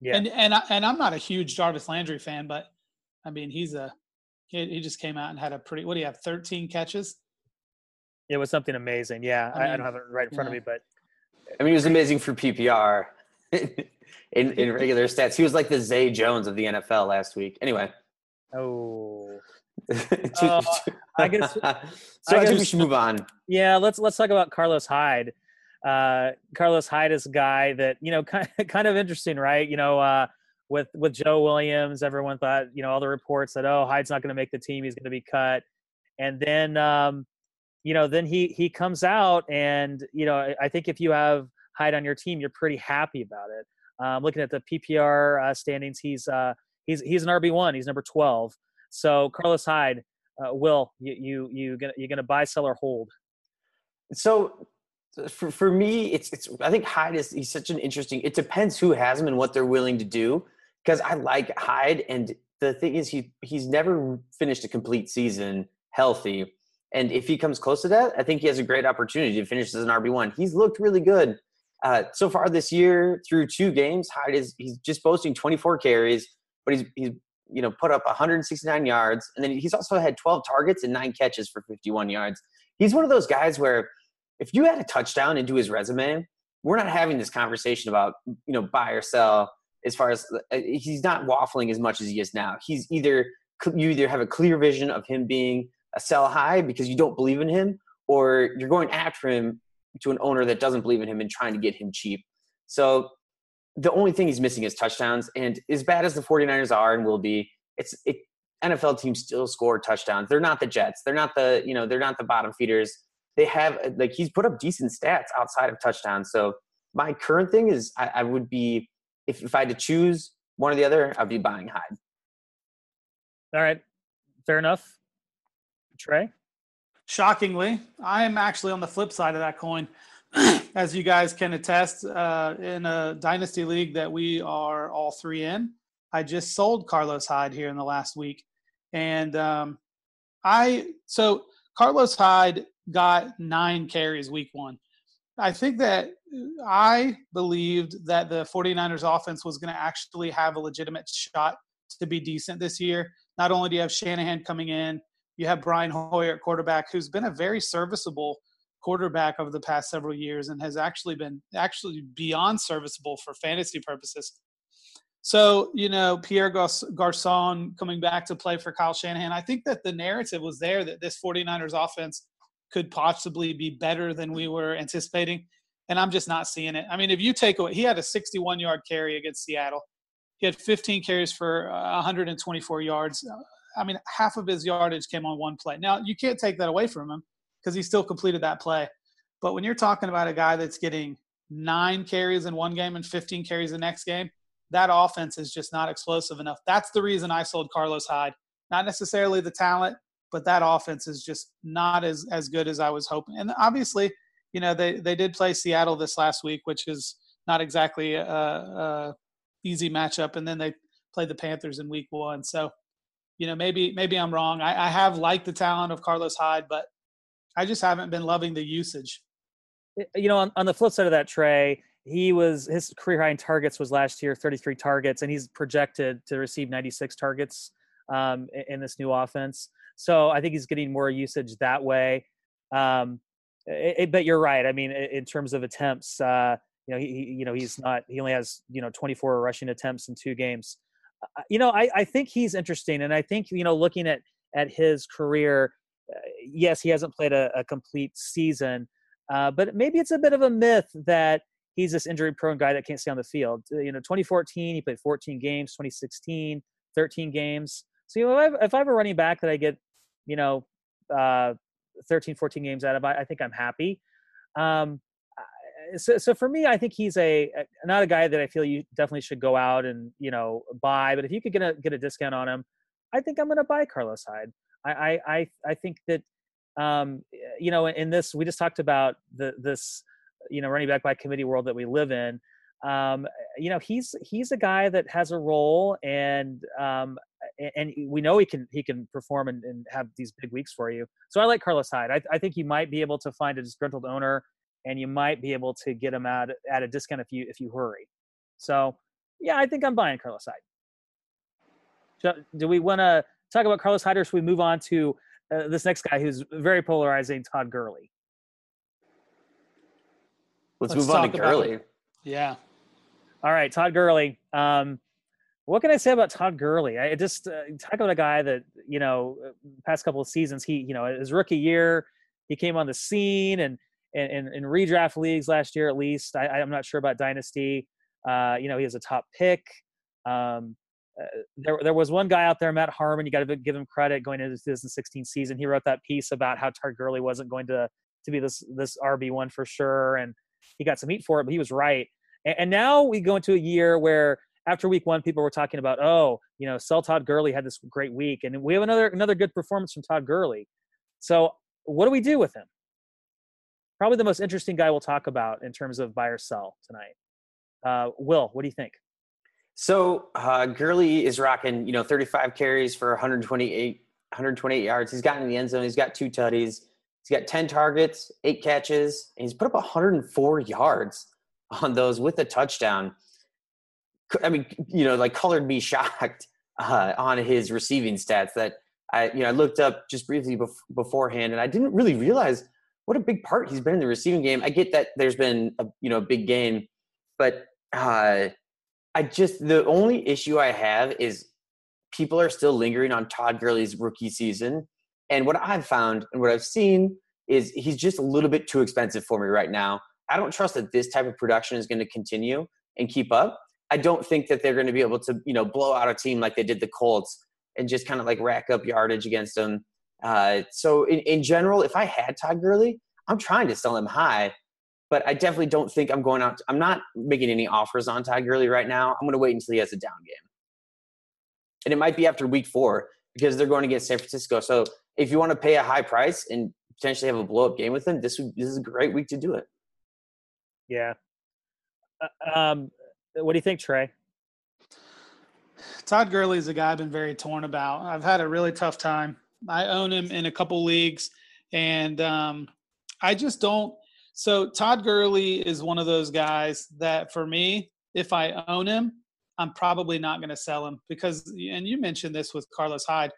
Yeah. And and I, and I'm not a huge Jarvis Landry fan, but I mean he's a he, he just came out and had a pretty what do you have 13 catches? it was something amazing. Yeah, I I, I don't have it right in front of me, but I mean, he was amazing for PPR in in regular stats. He was like the Zay Jones of the NFL last week. Anyway, oh, Uh, I guess- so I I, think we should move on. Yeah, let's let's talk about Carlos Hyde. Uh, Carlos Hyde is a guy that you know kind of, kind of interesting, right? You know, uh, with with Joe Williams, everyone thought you know all the reports that oh Hyde's not going to make the team, he's going to be cut, and then um, you know then he he comes out and you know I think if you have Hyde on your team, you're pretty happy about it. Um, looking at the PPR uh, standings, he's uh, he's he's an RB one, he's number twelve. So Carlos Hyde, uh, Will you you you gonna you gonna buy, sell, or hold? So for, for me, it's it's I think Hyde is he's such an interesting. It depends who has him and what they're willing to do. Because I like Hyde, and the thing is, he he's never finished a complete season healthy. And if he comes close to that, I think he has a great opportunity to finish as an RB one. He's looked really good uh, so far this year through two games. Hyde is he's just boasting 24 carries, but he's he's you know put up 169 yards, and then he's also had 12 targets and nine catches for 51 yards. He's one of those guys where if you add a touchdown into his resume, we're not having this conversation about you know buy or sell. As far as uh, he's not waffling as much as he is now. He's either you either have a clear vision of him being a sell high because you don't believe in him, or you're going after him to an owner that doesn't believe in him and trying to get him cheap. So the only thing he's missing is touchdowns. And as bad as the 49ers are and will be, it's it NFL teams still score touchdowns. They're not the Jets. They're not the, you know, they're not the bottom feeders. They have like he's put up decent stats outside of touchdowns. So my current thing is I, I would be if, if I had to choose one or the other, I'd be buying Hyde. All right, fair enough. Trey, Shockingly, I am actually on the flip side of that coin. As you guys can attest, uh, in a dynasty league that we are all three in, I just sold Carlos Hyde here in the last week, and um, I so Carlos Hyde got nine carries week one. I think that I believed that the 49ers offense was going to actually have a legitimate shot to be decent this year. Not only do you have Shanahan coming in, you have Brian Hoyer at quarterback, who's been a very serviceable quarterback over the past several years and has actually been actually beyond serviceable for fantasy purposes. So, you know, Pierre Garcon coming back to play for Kyle Shanahan, I think that the narrative was there that this 49ers offense could possibly be better than we were anticipating. And I'm just not seeing it. I mean, if you take away, he had a 61 yard carry against Seattle. He had 15 carries for uh, 124 yards. I mean, half of his yardage came on one play. Now, you can't take that away from him because he still completed that play. But when you're talking about a guy that's getting nine carries in one game and 15 carries the next game, that offense is just not explosive enough. That's the reason I sold Carlos Hyde. Not necessarily the talent, but that offense is just not as as good as I was hoping. And obviously, you know, they they did play Seattle this last week, which is not exactly a, a easy matchup. And then they played the Panthers in Week One. So, you know, maybe maybe I'm wrong. I, I have liked the talent of Carlos Hyde, but I just haven't been loving the usage. you know, on, on the flip side of that, Trey, he was his career high in targets was last year, 33 targets, and he's projected to receive 96 targets um, in, this new offense. So I think he's getting more usage that way. Um, it, it- but you're right. I mean, in terms of attempts, uh, you know, he- you know, he's not. He only has you know 24 rushing attempts in two games. You know, I, I think he's interesting, and I think you know, looking at at his career, uh, yes, he hasn't played a, a complete season, uh, but maybe it's a bit of a myth that he's this injury-prone guy that can't stay on the field. Uh, You know, 2014 he played 14 games, 2016 13 games. So you know, if I, if I have a running back that I get, you know, uh, 13, 14 games out of, I, I think I'm happy. Um, so, so for me, I think he's a a- not a guy that I feel you definitely should go out and you know buy. But if you could get a get a discount on him, I think I'm going to buy Carlos Hyde. I I I, I think that um, you know in this we just talked about the this you know running back by committee world that we live in. Um, you know he's he's a guy that has a role and um, and we know he can he can perform and, and have these big weeks for you. So I like Carlos Hyde. I, I think you might be able to find a disgruntled owner, and you might be able to get him at at a discount if you if you hurry. So yeah, I think I'm buying Carlos Hyde. So, do we want to talk about Carlos Hyde, or should we move on to uh, this next guy who's very polarizing, Todd Gurley? Let's, Let's move on to about Gurley. Yeah. All right, Todd Gurley. Um, what can I say about Todd Gurley? I just uh, talk about a guy that you know, uh, past couple of seasons, he you know his rookie year, he came on the scene and in, in, redraft leagues last year at least. I, I'm not sure about dynasty. Uh, you know, he was a top pick. Um, uh, there, there was one guy out there, Matt Harmon. You got to give him credit going into the 2016 season. He wrote that piece about how Todd Gurley wasn't going to to be this this RB one for sure, and he got some heat for it, but he was right. And, and now we go into a year where after week one, people were talking about, oh, you know, sell Todd Gurley had this great week, and we have another another good performance from Todd Gurley. So, what do we do with him? Probably the most interesting guy we'll talk about in terms of buy or sell tonight. Uh, Will, what do you think? So uh, Gurley is rocking, you know, 35 carries for 128 128 yards. He's gotten in the end zone. He's got two tutties. He's got 10 targets, eight catches, and he's put up 104 yards on those with a touchdown. I mean, you know, like colored me shocked uh, on his receiving stats that I, you know, I looked up just briefly bef- beforehand, and I didn't really realize what a big part he's been in the receiving game. I get that there's been a you know big game, but uh, I just the only issue I have is people are still lingering on Todd Gurley's rookie season, and what I've found and what I've seen is he's just a little bit too expensive for me right now. I don't trust that this type of production is going to continue and keep up. I don't think that they're going to be able to, you know, blow out a team like they did the Colts and just kind of like rack up yardage against them. Uh, so in, in general, if I had Todd Gurley, I'm trying to sell him high, but I definitely don't think I'm going out. I'm not making any offers on Todd Gurley right now. I'm going to wait until he has a down game. And it might be after week four because they're going to get San Francisco. So if you want to pay a high price and potentially have a blow up game with him, this, would, this is a great week to do it. Yeah. Uh, um, what do you think, Trey? Todd Gurley is a guy I've been very torn about. I've had a really tough time. I own him in a couple leagues, and um, I just don't. So Todd Gurley is one of those guys that, for me, if I own him, I'm probably not going to sell him because, and you mentioned this with Carlos Hyde.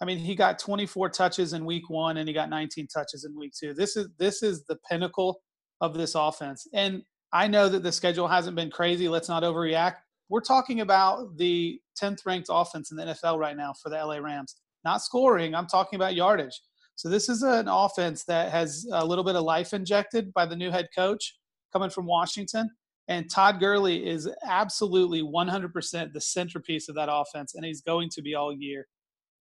I mean, he got 24 touches in week one, and he got 19 touches in week two. This is this is the pinnacle of this offense, and I know that the schedule hasn't been crazy. Let's not overreact. We're talking about the 10th ranked offense in the NFL right now for the LA Rams. Not scoring, I'm talking about yardage. So this is an offense that has a little bit of life injected by the new head coach coming from Washington. And Todd Gurley is absolutely 100% the centerpiece of that offense, and he's going to be all year.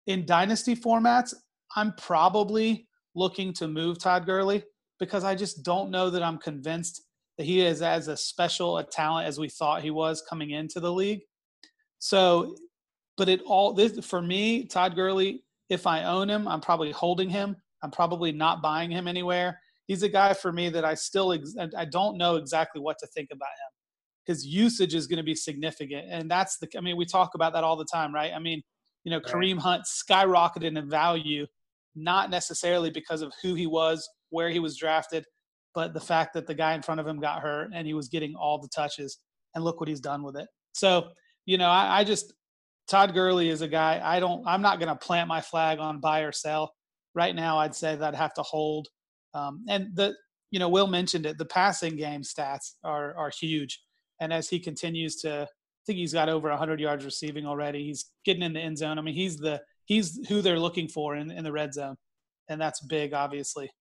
In dynasty formats, I'm probably looking to move Todd Gurley because I just don't know that I'm convinced that he is as a special a talent as we thought he was coming into the league. So, but it all this for me, Todd Gurley. If I own him, I'm probably holding him. I'm probably not buying him anywhere. He's a guy for me that I still ex- I don't know exactly what to think about him. His usage is going to be significant, and that's the. I mean, we talk about that all the time, right? I mean, you know, Kareem Hunt skyrocketed in value, not necessarily because of who he was, where he was drafted, but the fact that the guy in front of him got hurt and he was getting all the touches, and look what he's done with it. So, you know, I, I just Todd Gurley is a guy I don't I'm not going to plant my flag on buy or sell. Right now, I'd say that I'd have to hold. Um, and the you know Will mentioned it. The passing game stats are are huge, and as he continues to, I think he's got over 100 yards receiving already. He's getting in the end zone. I mean, he's the he's who they're looking for in, in the red zone, and that's big, obviously.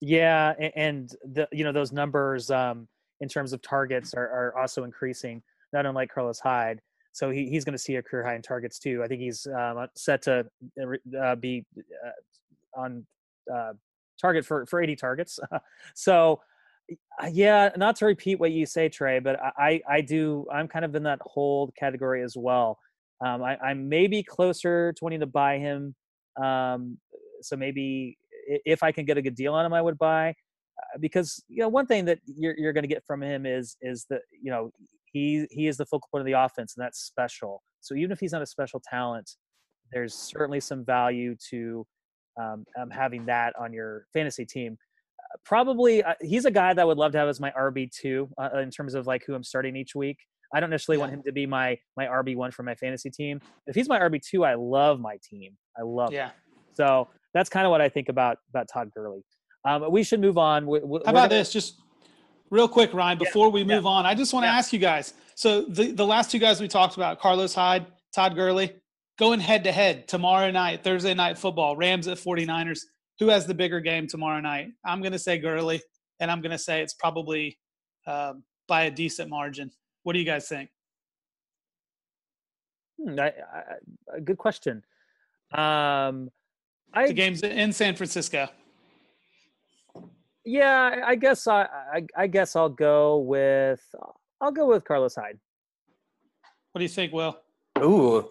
Yeah, and the you know those numbers um, in terms of targets are, are also increasing. Not unlike Carlos Hyde, so he, he's going to see a career high in targets too. I think he's um, set to uh, uh be uh, on uh, target for for 80 targets. so yeah, not to repeat what you say, Trey, but I I do I'm kind of in that hold category as well. Um, I, I may be closer to wanting to buy him. Um, so maybe if I can get a good deal on him, I would buy. Uh, because you know one thing that you're you're going to get from him is is that you know he he is the focal point of the offense and that's special. So even if he's not a special talent, there's certainly some value to um, um, having that on your fantasy team. Uh, probably uh, he's a guy that I would love to have as my RB two uh, in terms of like who I'm starting each week. I don't necessarily want him to be my my RB one for my fantasy team. If he's my RB two, I love my team. I love. Yeah. Him. So that's kind of what I think about about Todd Gurley. Um, we should move on. We, How about this? Just Real quick, Ryan, before we move on, I just want to ask you guys. So the, the last two guys we talked about, Carlos Hyde, Todd Gurley, going head to head tomorrow night, Thursday night football, Rams at 49ers. Who has the bigger game tomorrow night? I'm going to say Gurley, and I'm going to say it's probably um, by a decent margin. What do you guys think? Hmm, I, I, a good question. Um, I, The game's in San Francisco. Yeah, I guess I, I, I guess I'll go with I'll go with Carlos Hyde. What do you think, Will? Ooh.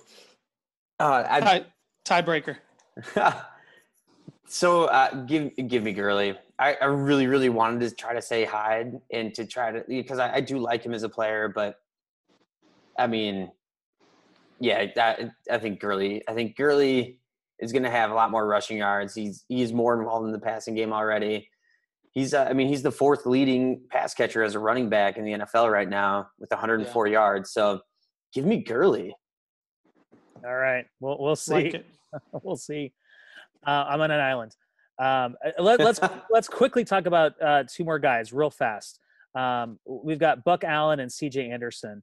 Uh, I, Tie, tiebreaker. so uh, give give me Gurley. I, I really really wanted to try to say Hyde and to try to because I, I do like him as a player, but I mean, yeah, that, I think Gurley. I think Gurley is going to have a lot more rushing yards. He's he's more involved in the passing game already. He's uh, I mean he's the fourth leading pass catcher as a running back in the NFL right now with 104 yards. So give me Gurley. All right, we'll we'll see. Like we'll see. Uh, I'm on an island. Um, uh, let, let's let's quickly talk about uh, two more guys real fast. Um, we've got Buck Allen and C.J. Anderson.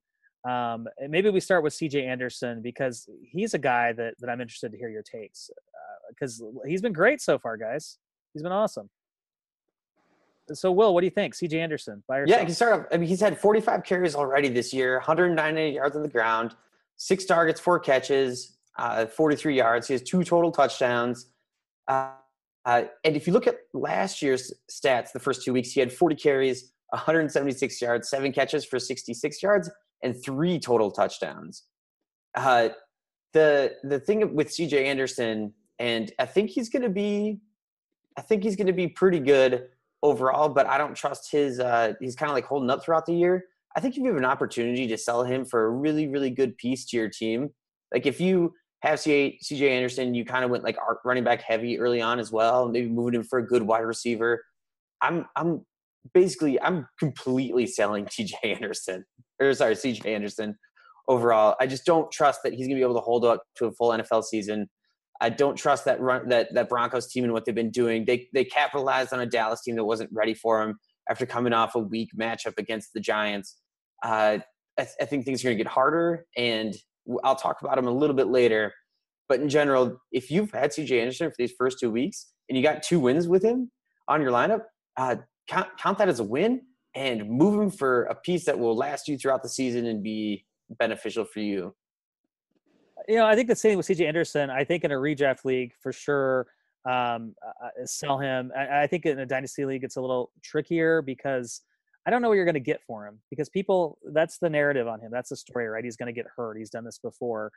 Um, and maybe we start with C.J. Anderson because he's a guy that, that I'm interested to hear your takes because he's been great so far, guys. He's been awesome. So, Will, what do you think, C.J. Anderson? By Yeah, he can start off. I mean, he's had 45 carries already this year, 198 yards on the ground, six targets, four catches, uh, 43 yards. He has two total touchdowns. Uh, uh, and if you look at last year's stats, the first two weeks, he had 40 carries, 176 yards, seven catches for 66 yards, and three total touchdowns. Uh, the the thing with CJ Anderson, and I think he's going to be, I think he's going to be pretty good overall, but I don't trust his. Uh, he's kind of like holding up throughout the year. I think if you have an opportunity to sell him for a really, really good piece to your team, like if you have CJ, Anderson, you kind of went like running back heavy early on as well, maybe moving him for a good wide receiver. I'm, I'm basically, I'm completely selling TJ Anderson, or sorry, CJ Anderson overall. I just don't trust that he's going to be able to hold up to a full NFL season. I don't trust that run that that Broncos team and what they've been doing. They they capitalized on a Dallas team that wasn't ready for them after coming off a weak matchup against the Giants. Uh, I, th- I think things are going to get harder, and I'll talk about them a little bit later. But in general, if you've had CJ Anderson for these first two weeks and you got two wins with him on your lineup, uh, count count that as a win and move him for a piece that will last you throughout the season and be beneficial for you. You know, I think the same with CJ Anderson. I think in a redraft league for sure, um, uh, sell him. I, I think in a dynasty league it's a little trickier because I don't know what you're going to get for him because people that's the narrative on him. That's the story, right? He's going to get hurt. He's done this before.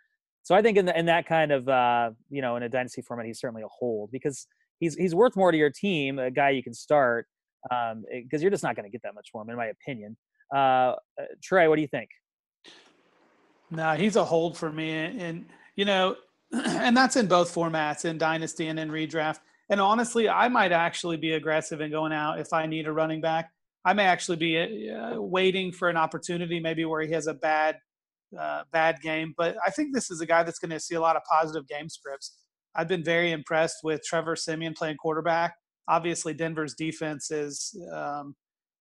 So I think in the, in that kind of uh, you know in a dynasty format, he's certainly a hold because he's he's worth more to your team, a guy you can start because um, you're just not going to get that much for him, in my opinion. Uh, uh, Trey, what do you think? No, he's a hold for me. And, you know, and that's in both formats, in Dynasty and in redraft. And honestly, I might actually be aggressive in going out if I need a running back. I may actually be uh, waiting for an opportunity, maybe where he has a bad, uh, bad game. But I think this is a guy that's going to see a lot of positive game scripts. I've been very impressed with Trevor Siemian playing quarterback. Obviously, Denver's defense is um,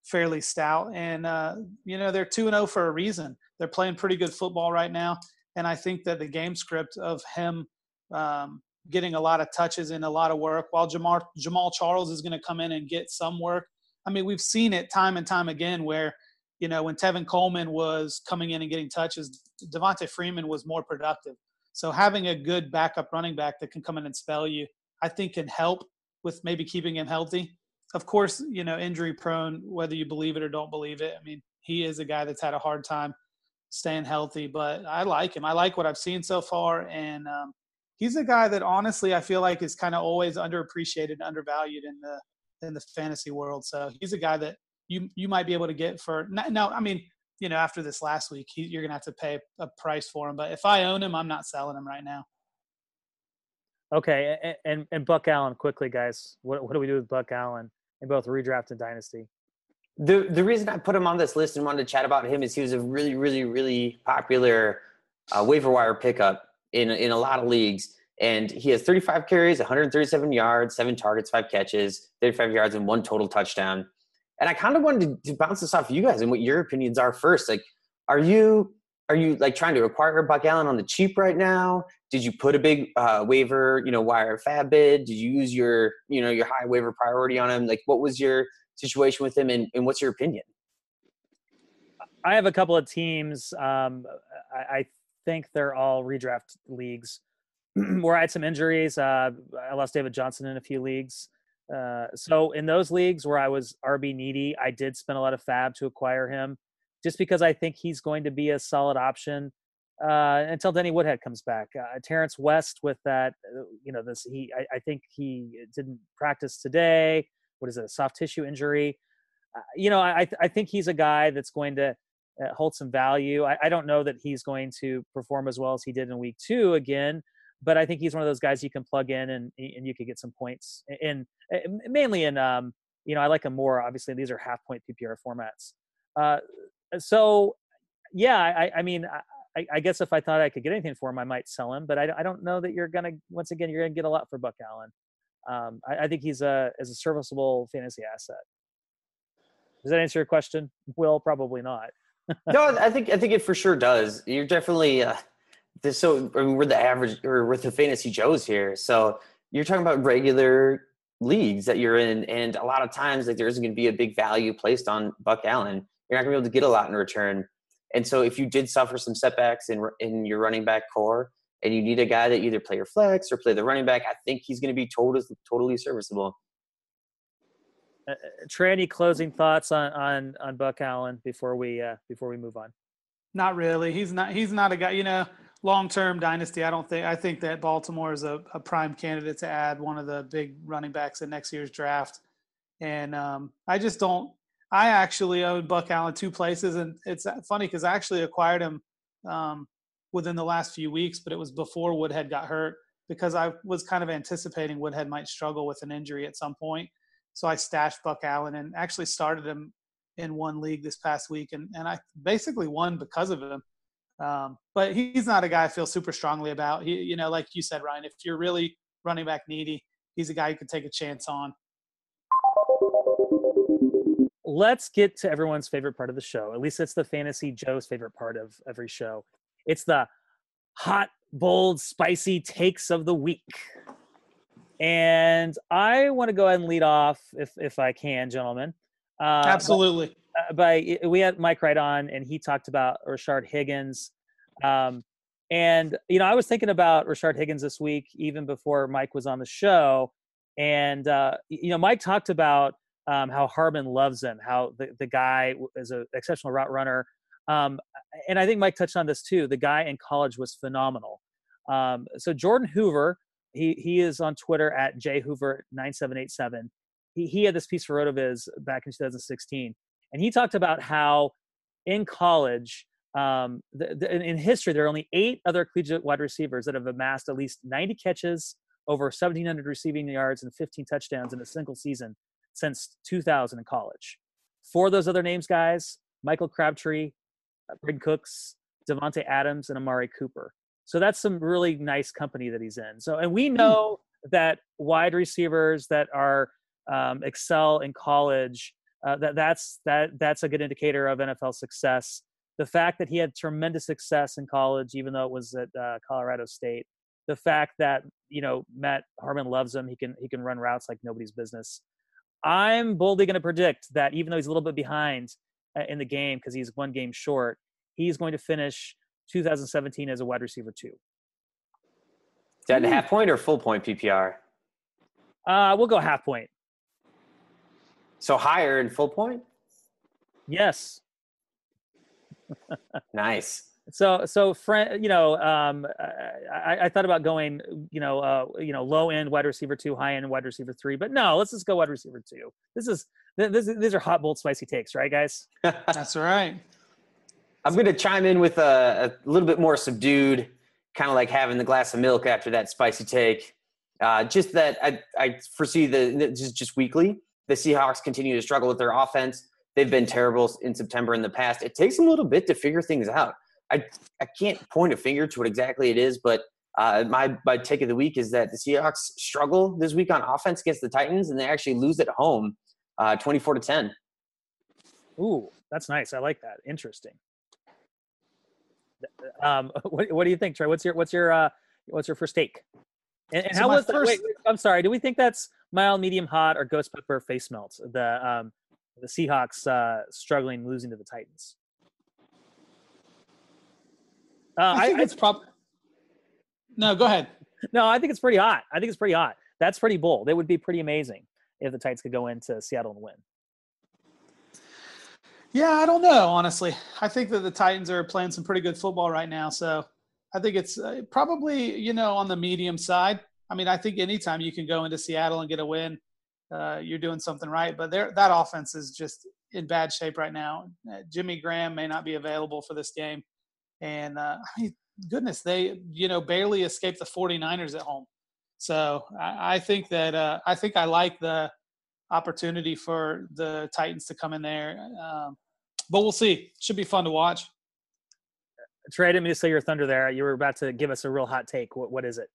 fairly stout, and uh, you know they're two and zero for a reason. They're playing pretty good football right now, and I think that the game script of him um, getting a lot of touches and a lot of work, while Jamar Jamal Charles is going to come in and get some work. I mean, we've seen it time and time again where you know when Tevin Coleman was coming in and getting touches, Devonta Freeman was more productive. So having a good backup running back that can come in and spell you, I think can help with maybe keeping him healthy. Of course, you know, injury prone, whether you believe it or don't believe it. I mean, he is a guy that's had a hard time staying healthy, but I like him. I like what I've seen so far. And um, he's a guy that honestly I feel like is kind of always underappreciated undervalued in the in the fantasy world. So he's a guy that you you might be able to get for now. I mean, you know, after this last week, he, you're gonna have to pay a price for him. But if I own him, I'm not selling him right now. Okay, and, and and Buck Allen, quickly, guys. What what do we do with Buck Allen in both redraft and dynasty? The the reason I put him on this list and wanted to chat about him is he was a really really really popular uh, waiver wire pickup in in a lot of leagues, and he has 35 carries, 137 yards, seven targets, five catches, 35 yards, and one total touchdown. And I kind of wanted to, to bounce this off you guys and what your opinions are first. Like, are you are you like trying to acquire Buck Allen on the cheap right now? Did you put a big uh, waiver, you know, wire fab bid? Did you use your, you know, your high waiver priority on him? Like, what was your situation with him, and, and what's your opinion? I have a couple of teams. Um, I, I think they're all redraft leagues where I had some injuries. Uh, I lost David Johnson in a few leagues. Uh, so in those leagues where I was RB needy, I did spend a lot of fab to acquire him, just because I think he's going to be a solid option uh, until Danny Woodhead comes back. Uh, Terrance West with that, uh, you know, this he I, I, think he didn't practice today. What is it? A soft tissue injury. Uh, you know, I I think he's a guy that's going to uh, hold some value. I, I don't know that he's going to perform as well as he did in week two again, but I think he's one of those guys you can plug in and and you could get some points in, in mainly in um you know I like him more. Obviously, these are half point PPR formats. Uh, so yeah, I, I mean, I, I, guess if I thought I could get anything for him, I might sell him. But I, I don't know that you're gonna. Once again, you're gonna get a lot for Buck Allen. Um, I, I, think he's a is a serviceable fantasy asset. Does that answer your question? Will probably not. no, I think I think it for sure does. You're definitely uh, this. So I mean, we're the average, or we're the fantasy Joes here. So you're talking about regular leagues that you're in, and a lot of times like there isn't going to be a big value placed on Buck Allen. You're not going to be able to get a lot in return. And so if you did suffer some setbacks in in your running back core and you need a guy that either play your flex or play the running back, I think he's going to be totally totally serviceable. Uh, uh, Trey, any closing thoughts on on on Buck Allen before we uh, before we move on? Not really. He's not. He's not a guy. You know, long term dynasty. I don't think. I think that Baltimore is a, a, prime candidate to add one of the big running backs in next year's draft. And um, I just don't. I actually own Buck Allen two places, and it's funny because I actually acquired him um, within the last few weeks, but it was before Woodhead got hurt because I was kind of anticipating Woodhead might struggle with an injury at some point. So I stashed Buck Allen and actually started him in one league this past week, and, and I basically won because of him. Um, but he's not a guy I feel super strongly about. He, you know, like you said, Ryan, if you're really running back needy, he's a guy you could take a chance on let's get to everyone's favorite part of the show. At least it's the fantasy Joe's favorite part of every show. It's the hot, bold, spicy takes of the week. And I want to go ahead and lead off, if if I can, gentlemen. Uh, Absolutely. By, uh, by we had Mike Wright on, and he talked about Rashard Higgins. Um, and you know, I was thinking about Rashard Higgins this week, even before Mike was on the show. And uh, you know, Mike talked about um, how Harmon loves him, how the, the guy is an exceptional route runner. Um, and I think Mike touched on this too. The guy in college was phenomenal. Um, so Jordan Hoover, he, he is on Twitter at jhoover9787. He, he had this piece for RotoViz back in 2016. And he talked about how in college, um, the, the, in history, there are only eight other collegiate wide receivers that have amassed at least 90 catches, over 1,700 receiving yards, and 15 touchdowns in a single season since 2000 in college. Four of those other names, guys Michael Crabtree, Brandin uh, Cooks, Davante Adams, and Amari Cooper. So that's some really nice company that he's in. So, and we hmm. know that wide receivers that are um, excel in college, uh, that that's that that's a good indicator of NFL success. The fact that he had tremendous success in college, even though it was at uh, Colorado State, the fact that you know Matt Harmon loves him, he can he can run routes like nobody's business. I'm boldly going to predict that even though he's a little bit behind uh, in the game because he's one game short, he's going to finish 2017 as a wide receiver two. Is that a half point or full point PPR? Uh, we'll go half point. So higher in full point? Yes. nice so so friend you know um I, I thought about going you know uh you know low end wide receiver two high end wide receiver three but no let's just go wide receiver two. This is this these are hot bold spicy takes right guys? That's right. I'm going to chime in with a, a little bit more subdued kind of like having the glass of milk after that spicy take. Uh just that i i foresee the just just weekly. The seahawks continue to struggle with their offense. They've been terrible in september in the past. It takes them a little bit to figure things out I I can't point a finger to what exactly it is, but uh, my my take of the week is that the Seahawks struggle this week on offense against the Titans, and they actually lose at home, uh, twenty four to ten. Ooh, that's nice. I like that. Interesting. Um, what, what do you think, Trey? What's your what's your uh, what's your first take? And, and So how my was that? Wait, wait, I'm sorry. Do we think that's mild, medium, hot, or ghost pepper face melt? The um, the Seahawks uh, struggling, losing to the Titans. Uh, I think I, it's prob. No, go ahead. no, I think it's pretty hot. I think it's pretty hot. That's pretty bold. It would be pretty amazing if the Titans could go into Seattle and win. Yeah, I don't know, honestly. I think that the Titans are playing some pretty good football right now. So I think it's uh, probably, you know, on the medium side. I mean, I think anytime you can go into Seattle and get a win, uh, you're doing something right. But there, that offense is just in bad shape right now. Uh, Jimmy Graham may not be available for this game. And uh, I mean, goodness, they, you know, barely escaped the 49ers at home. So I, I think that uh, I think I like the opportunity for the Titans to come in there. Um, but we'll see. Should be fun to watch. Trey, I didn't mean to say your thunder there. You were about to give us a real hot take. What, what is it?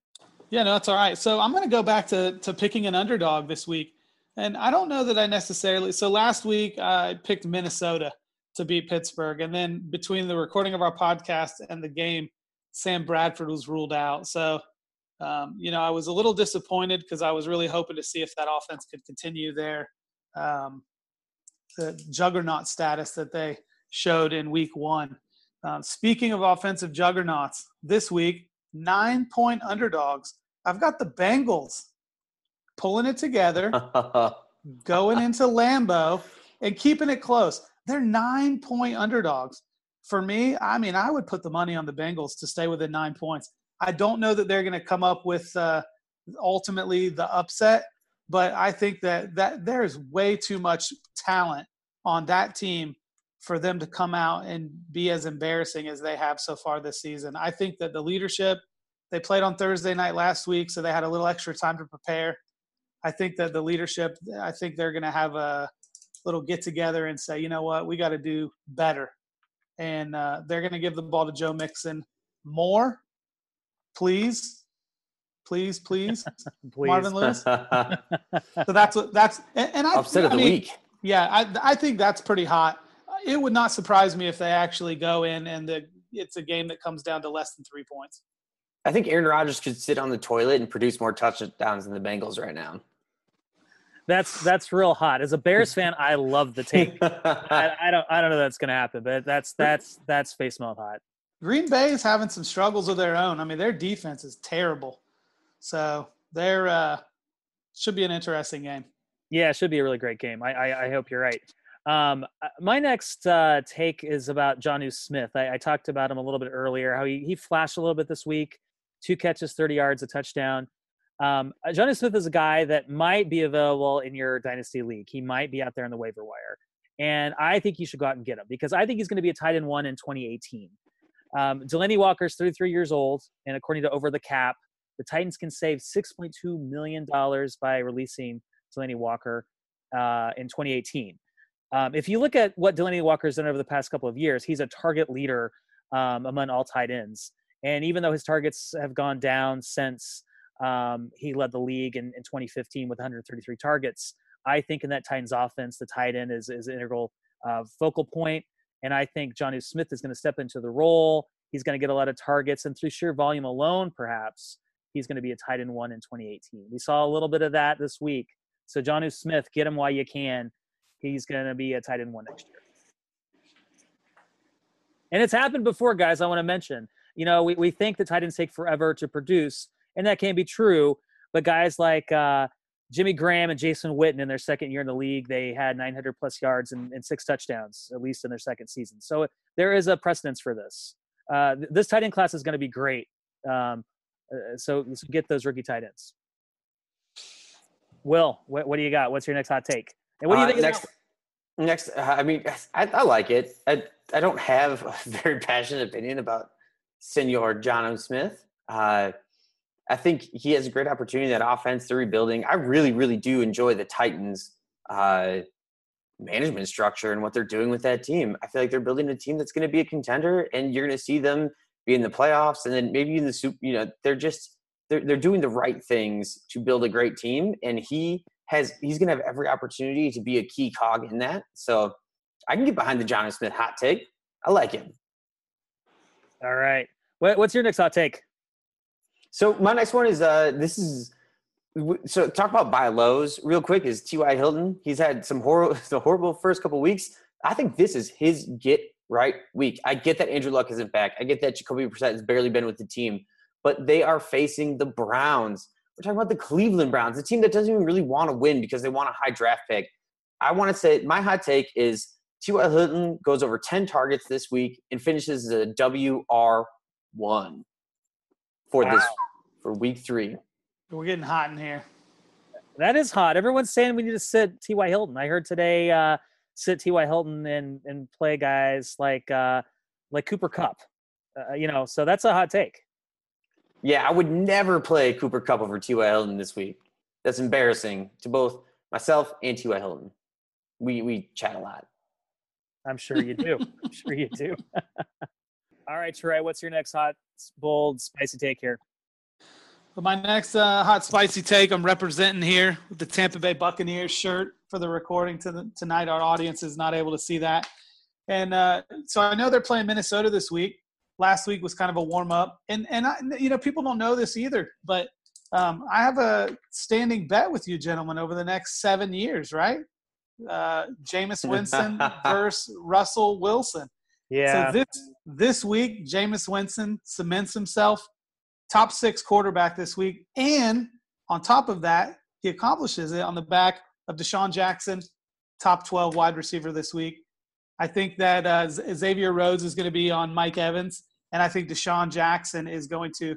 Yeah, no, that's all right. So I'm going to go back to to picking an underdog this week, and I don't know that I necessarily. So last week I picked Minnesota to beat Pittsburgh, and then between the recording of our podcast and the game, Sam Bradford was ruled out. So. Um, you know, I was a little disappointed because I was really hoping to see if that offense could continue their um, the juggernaut status that they showed in week one. Um, speaking of offensive juggernauts, this week, nine point underdogs. I've got the Bengals pulling it together, going into Lambeau, and keeping it close. They're nine point underdogs. For me, I mean, I would put the money on the Bengals to stay within nine points. I don't know that they're going to come up with uh, ultimately the upset, but I think that that there's way too much talent on that team for them to come out and be as embarrassing as they have so far this season. I think that the leadership they played on Thursday night last week, so they had a little extra time to prepare. I think that the leadership, I think they're going to have a little get together and say, you know what, we got to do better. And uh, they're going to give the ball to Joe Mixon more, please, please, please, Please. Marvin Lewis. So that's what that's and, and I Upset of I the mean, week. Yeah, I I think that's pretty hot. It would not surprise me if they actually go in and the it's a game that comes down to less than three points. I think Aaron Rodgers could sit on the toilet and produce more touchdowns than the Bengals right now. That's that's real hot. As a Bears fan, I love the take. I, I don't I don't know that's gonna happen, but that's that's that's face melt hot. Green Bay is having some struggles of their own. I mean, their defense is terrible. So they're uh, should be an interesting game. Yeah, it should be a really great game. I I, I hope you're right. Um, uh, my next uh, take is about Jonnu Smith. I, I talked about him a little bit earlier. How he he flashed a little bit this week. Two catches, 30 yards, a touchdown. Um, uh, Smith is a guy that might be available in your dynasty league. He might be out there in the waiver wire, and I think you should go out and get him because I think he's going to be a tight end one in 2018. Um, Delanie Walker's 33 years old, and according to Over the Cap, the Titans can save 6.2 million dollars by releasing Delanie Walker uh, in 2018. Um, if you look at what Delanie Walker's done over the past couple of years, he's a target leader um, among all tight ends. And even though his targets have gone down since um, he led the league in, in 2015 with 133 targets, I think in that Titans offense, the tight end is, is integral uh, focal point. And I think Jonnu Smith is going to step into the role. He's going to get a lot of targets, and through sheer volume alone, perhaps he's going to be a tight end one in 2018. We saw a little bit of that this week. So Jonnu Smith, get him while you can. He's going to be a tight end one next year. And it's happened before, guys. I want to mention. You know, we, we think the tight ends take forever to produce, and that can be true. But guys like uh, Jimmy Graham and Jason Witten in their second year in the league, they had 900 plus yards and, and six touchdowns, at least in their second season. So there is a precedence for this. Uh, this tight end class is going to be great. Um, uh, so, get those rookie tight ends. Will, what, what do you got? What's your next hot take? And what do you Uh, think? next? Next, uh, I mean, I, I like it. I I don't have a very passionate opinion about Senor Jonnu Smith. Uh, I think he has a great opportunity that offense. They're rebuilding. I really, really do enjoy the Titans' uh, management structure and what they're doing with that team. I feel like they're building a team that's going to be a contender, and you're going to see them be in the playoffs, and then maybe in the soup. You know, they're just they're they're doing the right things to build a great team, and he has he's going to have every opportunity to be a key cog in that. So I can get behind the Jonnu Smith hot take. I like him. All right. What's your next hot take? So my next one is uh this is so talk about buy lows real quick is T.Y. Hilton. He's had some horrible the horrible first couple weeks. I think this is his get right week. I get that Andrew Luck isn't back. I get that Jacoby Brissett has barely been with the team, but they are facing the Browns. We're talking about the Cleveland Browns, a team that doesn't even really want to win because they want a high draft pick. I want to say my hot take is T.Y. Hilton goes over 10 targets this week and finishes as a WR1 for this for week three. We're getting hot in here. That is hot. Everyone's saying we need to sit T.Y. Hilton. I heard today uh, sit T.Y. Hilton and and play guys like uh, like Cooper Kupp. Uh, you know, so that's a hot take. Yeah, I would never play Cooper Kupp over T.Y. Hilton this week. That's embarrassing to both myself and T.Y. Hilton. We we chat a lot. I'm sure you do. I'm sure you do. All right, Trey, what's your next hot, bold, spicy take here? But my next uh, hot spicy take, I'm representing here with the Tampa Bay Buccaneers shirt for the recording to the, tonight. Our audience is not able to see that, and uh, so I know they're playing Minnesota this week. Last week was kind of a warm up, and and I, you know people don't know this either, but um, I have a standing bet with you, gentlemen, over the next seven years, right? Uh, Jameis Winston versus Russell Wilson. Yeah. So this this week, Jameis Winston cements himself top six quarterback this week, and on top of that, he accomplishes it on the back of DeSean Jackson, top twelve wide receiver this week. I think that uh, Xavier Rhodes is going to be on Mike Evans, and I think DeSean Jackson is going to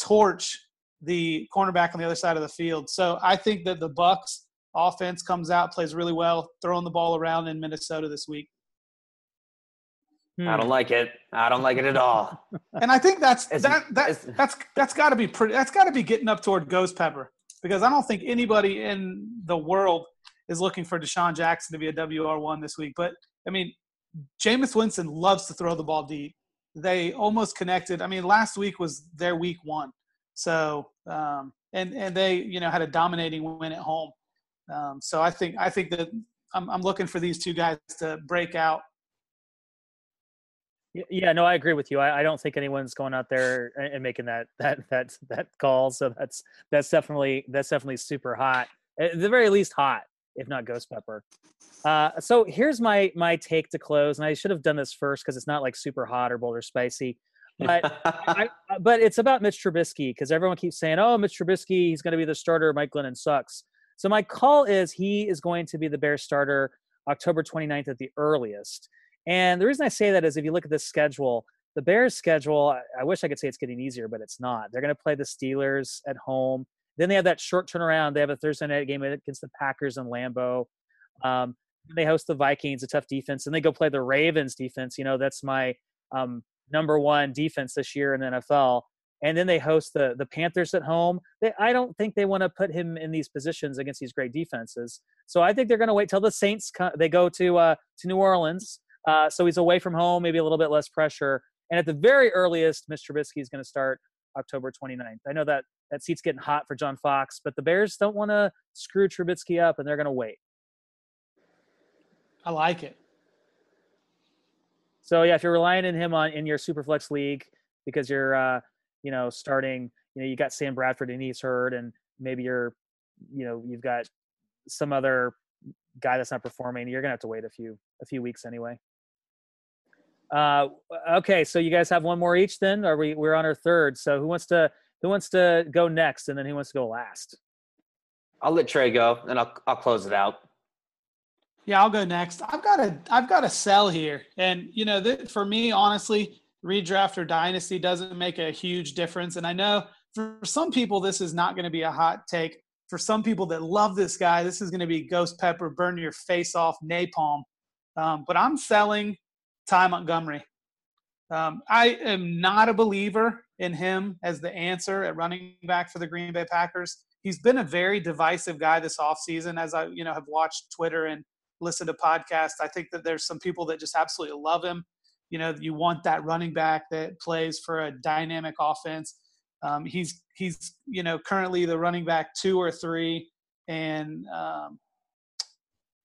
torch the cornerback on the other side of the field. So I think that the Bucs offense comes out, plays really well, throwing the ball around in Minnesota this week. Hmm. I don't like it. I don't like it at all. And I think that's As- that that as- that's that's got to be pretty. That's got to be getting up toward Ghost Pepper because I don't think anybody in the world is looking for DeSean Jackson to be a WR one this week. But I mean, Jameis Winston loves to throw the ball deep. They almost connected. I mean, last week was their week one. So um, and and they you know had a dominating win at home. Um, so I think I think that I'm, I'm looking for these two guys to break out. Yeah, no, I agree with you. I, I don't think anyone's going out there and, making that that that that call. So that's that's definitely that's definitely super hot. At the very least, hot, if not ghost pepper. Uh, so here's my my take to close, and I should have done this first because it's not like super hot or bold or spicy. But I, but it's about Mitch Trubisky because everyone keeps saying, "Oh, Mitch Trubisky, he's going to be the starter. Mike Glennon sucks." So my call is he is going to be the Bears starter October 29th at the earliest. And the reason I say that is if you look at the schedule, the Bears' schedule, I, wish I could say it's getting easier, but it's not. They're going to play the Steelers at home. Then they have that short turnaround. They have a Thursday night game against the Packers in Lambeau. Um, they host the Vikings, a tough defense, and they go play the Ravens defense. You know, that's my um, number one defense this year in the NFL. And then they host the the Panthers at home. They, I don't think they want to put him in these positions against these great defenses. So I think they're going to wait till the Saints co- they go to uh, to New Orleans. Uh, so he's away from home, maybe a little bit less pressure. And at the very earliest, Mr. Trubisky is going to start October 29th. I know that that seat's getting hot for John Fox, but the Bears don't want to screw Trubisky up, and they're going to wait. I like it. So yeah, if you're relying on him on in your superflex league because you're uh, you know starting, you know you got Sam Bradford and he's hurt, and maybe you're you know you've got some other guy that's not performing, you're gonna have to wait a few a few weeks anyway. Uh, okay, so you guys have one more each then, or we we're on our third. So who wants to who wants to go next, and then who wants to go last? I'll let Trey go, and I'll I'll close it out. Yeah, I'll go next. I've got a I've got a sell here, and you know, th- for me, honestly, redraft or dynasty doesn't make a huge difference. And I know for some people, this is not going to be a hot take. For some people that love this guy, this is going to be ghost pepper, burn your face off, napalm. Um, but I'm selling Ty Montgomery. Um, I am not a believer in him as the answer at running back for the Green Bay Packers. He's been a very divisive guy this offseason, as I you know have watched Twitter and listen to podcasts. I think that there's some people that just absolutely love him. You know, you want that running back that plays for a dynamic offense. Um, he's he's you know currently the running back two or three, and um,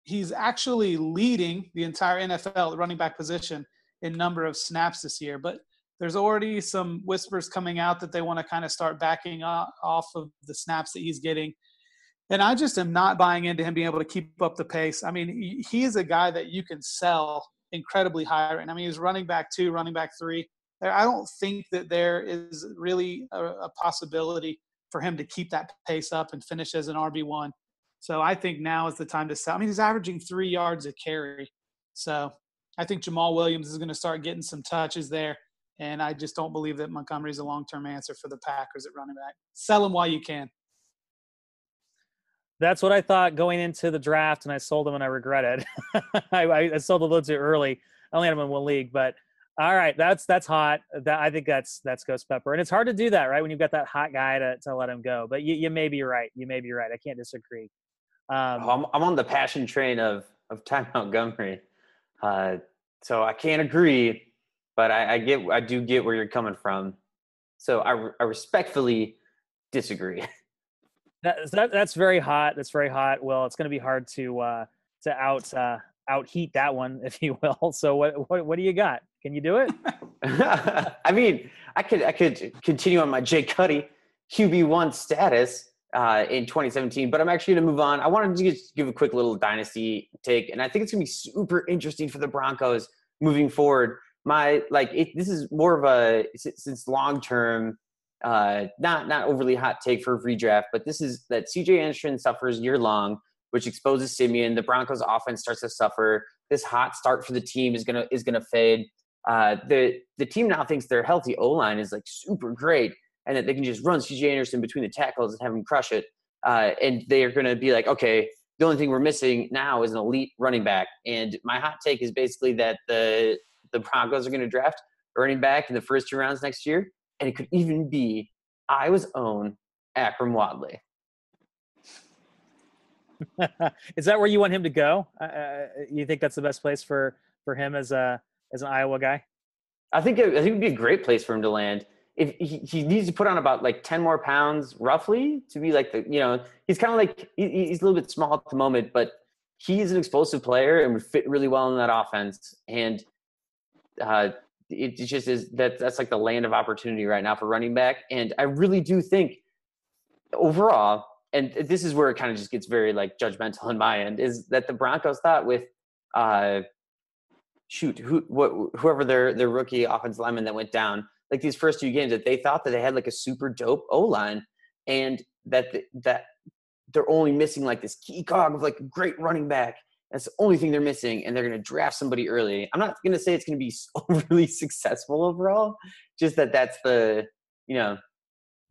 he's actually leading the entire NFL running back position in number of snaps this year. But there's already some whispers coming out that they want to kind of start backing off of the snaps that he's getting. And I just am not buying into him being able to keep up the pace. I mean, he is a guy that you can sell incredibly high And. I mean, he's running back two, running back three. I don't think that there is really a possibility for him to keep that pace up and finish as an RB1. So I think now is the time to sell. I mean, he's averaging three yards a carry. So I think Jamaal Williams is going to start getting some touches there. And I just don't believe that Montgomery is a long term answer for the Packers at running back. Sell him while you can. That's what I thought going into the draft, and I sold him and I regret it. I, I, sold a little too early. I only had him in one league, but all right, that's that's hot. That I think that's that's Ghost Pepper, and it's hard to do that, right? When you've got that hot guy to, to let him go. But you, you may be right. You may be right. I can't disagree. Um, oh, I'm, I'm on the passion train of of Ty Montgomery, uh, so I can't agree, but I, I get I do get where you're coming from. So I, I respectfully disagree. That, that, that's very hot. That's very hot. Well, it's going to be hard to uh, to out uh, out heat that one, if you will. So what what what do you got? Can you do it? I mean, I could I could continue on my Jay Cutty QB one status uh, in 2017, but I'm actually going to move on. I wanted to just give a quick little dynasty take, and I think it's going to be super interesting for the Broncos moving forward. My like it, this is more of a since long term uh, not not overly hot take for redraft, but this is that CJ Anderson suffers year long, which exposes Siemian. The Broncos offense starts to suffer. This hot start for the team is gonna is gonna fade. Uh, the the team now thinks their healthy O line is like super great, and that they can just run CJ Anderson between the tackles and have him crush it. Uh, and they are going to be like, okay, the only thing we're missing now is an elite running back. And my hot take is basically that the the Broncos are going to draft running back in the first two rounds next year, and it could even be Iowa's own Akrum Wadley. Is that where you want him to go? Uh, uh, you think that's the best place for for him as a as an Iowa guy? I think it, I think it'd be a great place for him to land. If he, he needs to put on about like ten more pounds, roughly, to be like the you know he's kind of like he, he's a little bit small at the moment, but he's an explosive player and would fit really well in that offense. And uh, it just is that that's like the land of opportunity right now for running back. And I really do think overall, and this is where it kind of just gets very like judgmental on my end, is that the Broncos thought with uh shoot who what whoever their their rookie offensive lineman that went down like these first two games that they thought that they had like a super dope O line and that that they're only missing like this key cog of like great running back that's the only thing they're missing, and they're going to draft somebody early. I'm not going to say it's going to be overly successful overall, just that that's the you know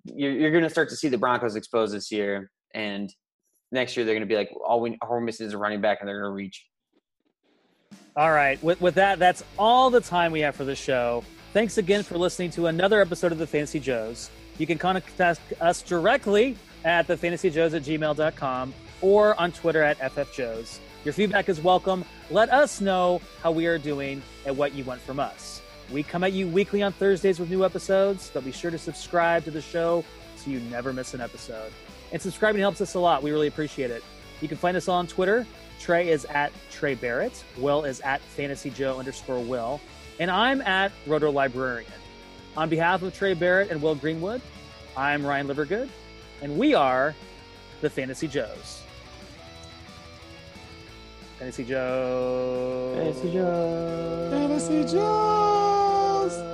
you're, you're going to start to see the Broncos exposed this year, and next year they're going to be like all we all we're missing is a running back, and they're going to reach. All right, with with that, that's all the time we have for the show. Thanks again for listening to another episode of the Fantasy Joes. You can contact us directly at thefantasyjoes at gmail.com or on Twitter at ffjoes. Your feedback is welcome. Let us know how we are doing and what you want from us. We come at you weekly on Thursdays with new episodes, but be sure to subscribe to the show so you never miss an episode. And subscribing helps us a lot. We really appreciate it. You can find us on Twitter. Trey is at Trey Barrett. Will is at Fantasy Joe underscore Will. And I'm at Roto Librarian. On behalf of Trey Barrett and Will Greenwood, I'm Ryan Livergood, and we are the Fantasy Joes. Fantasy Joe. Fantasy Joe. Fantasy Joe.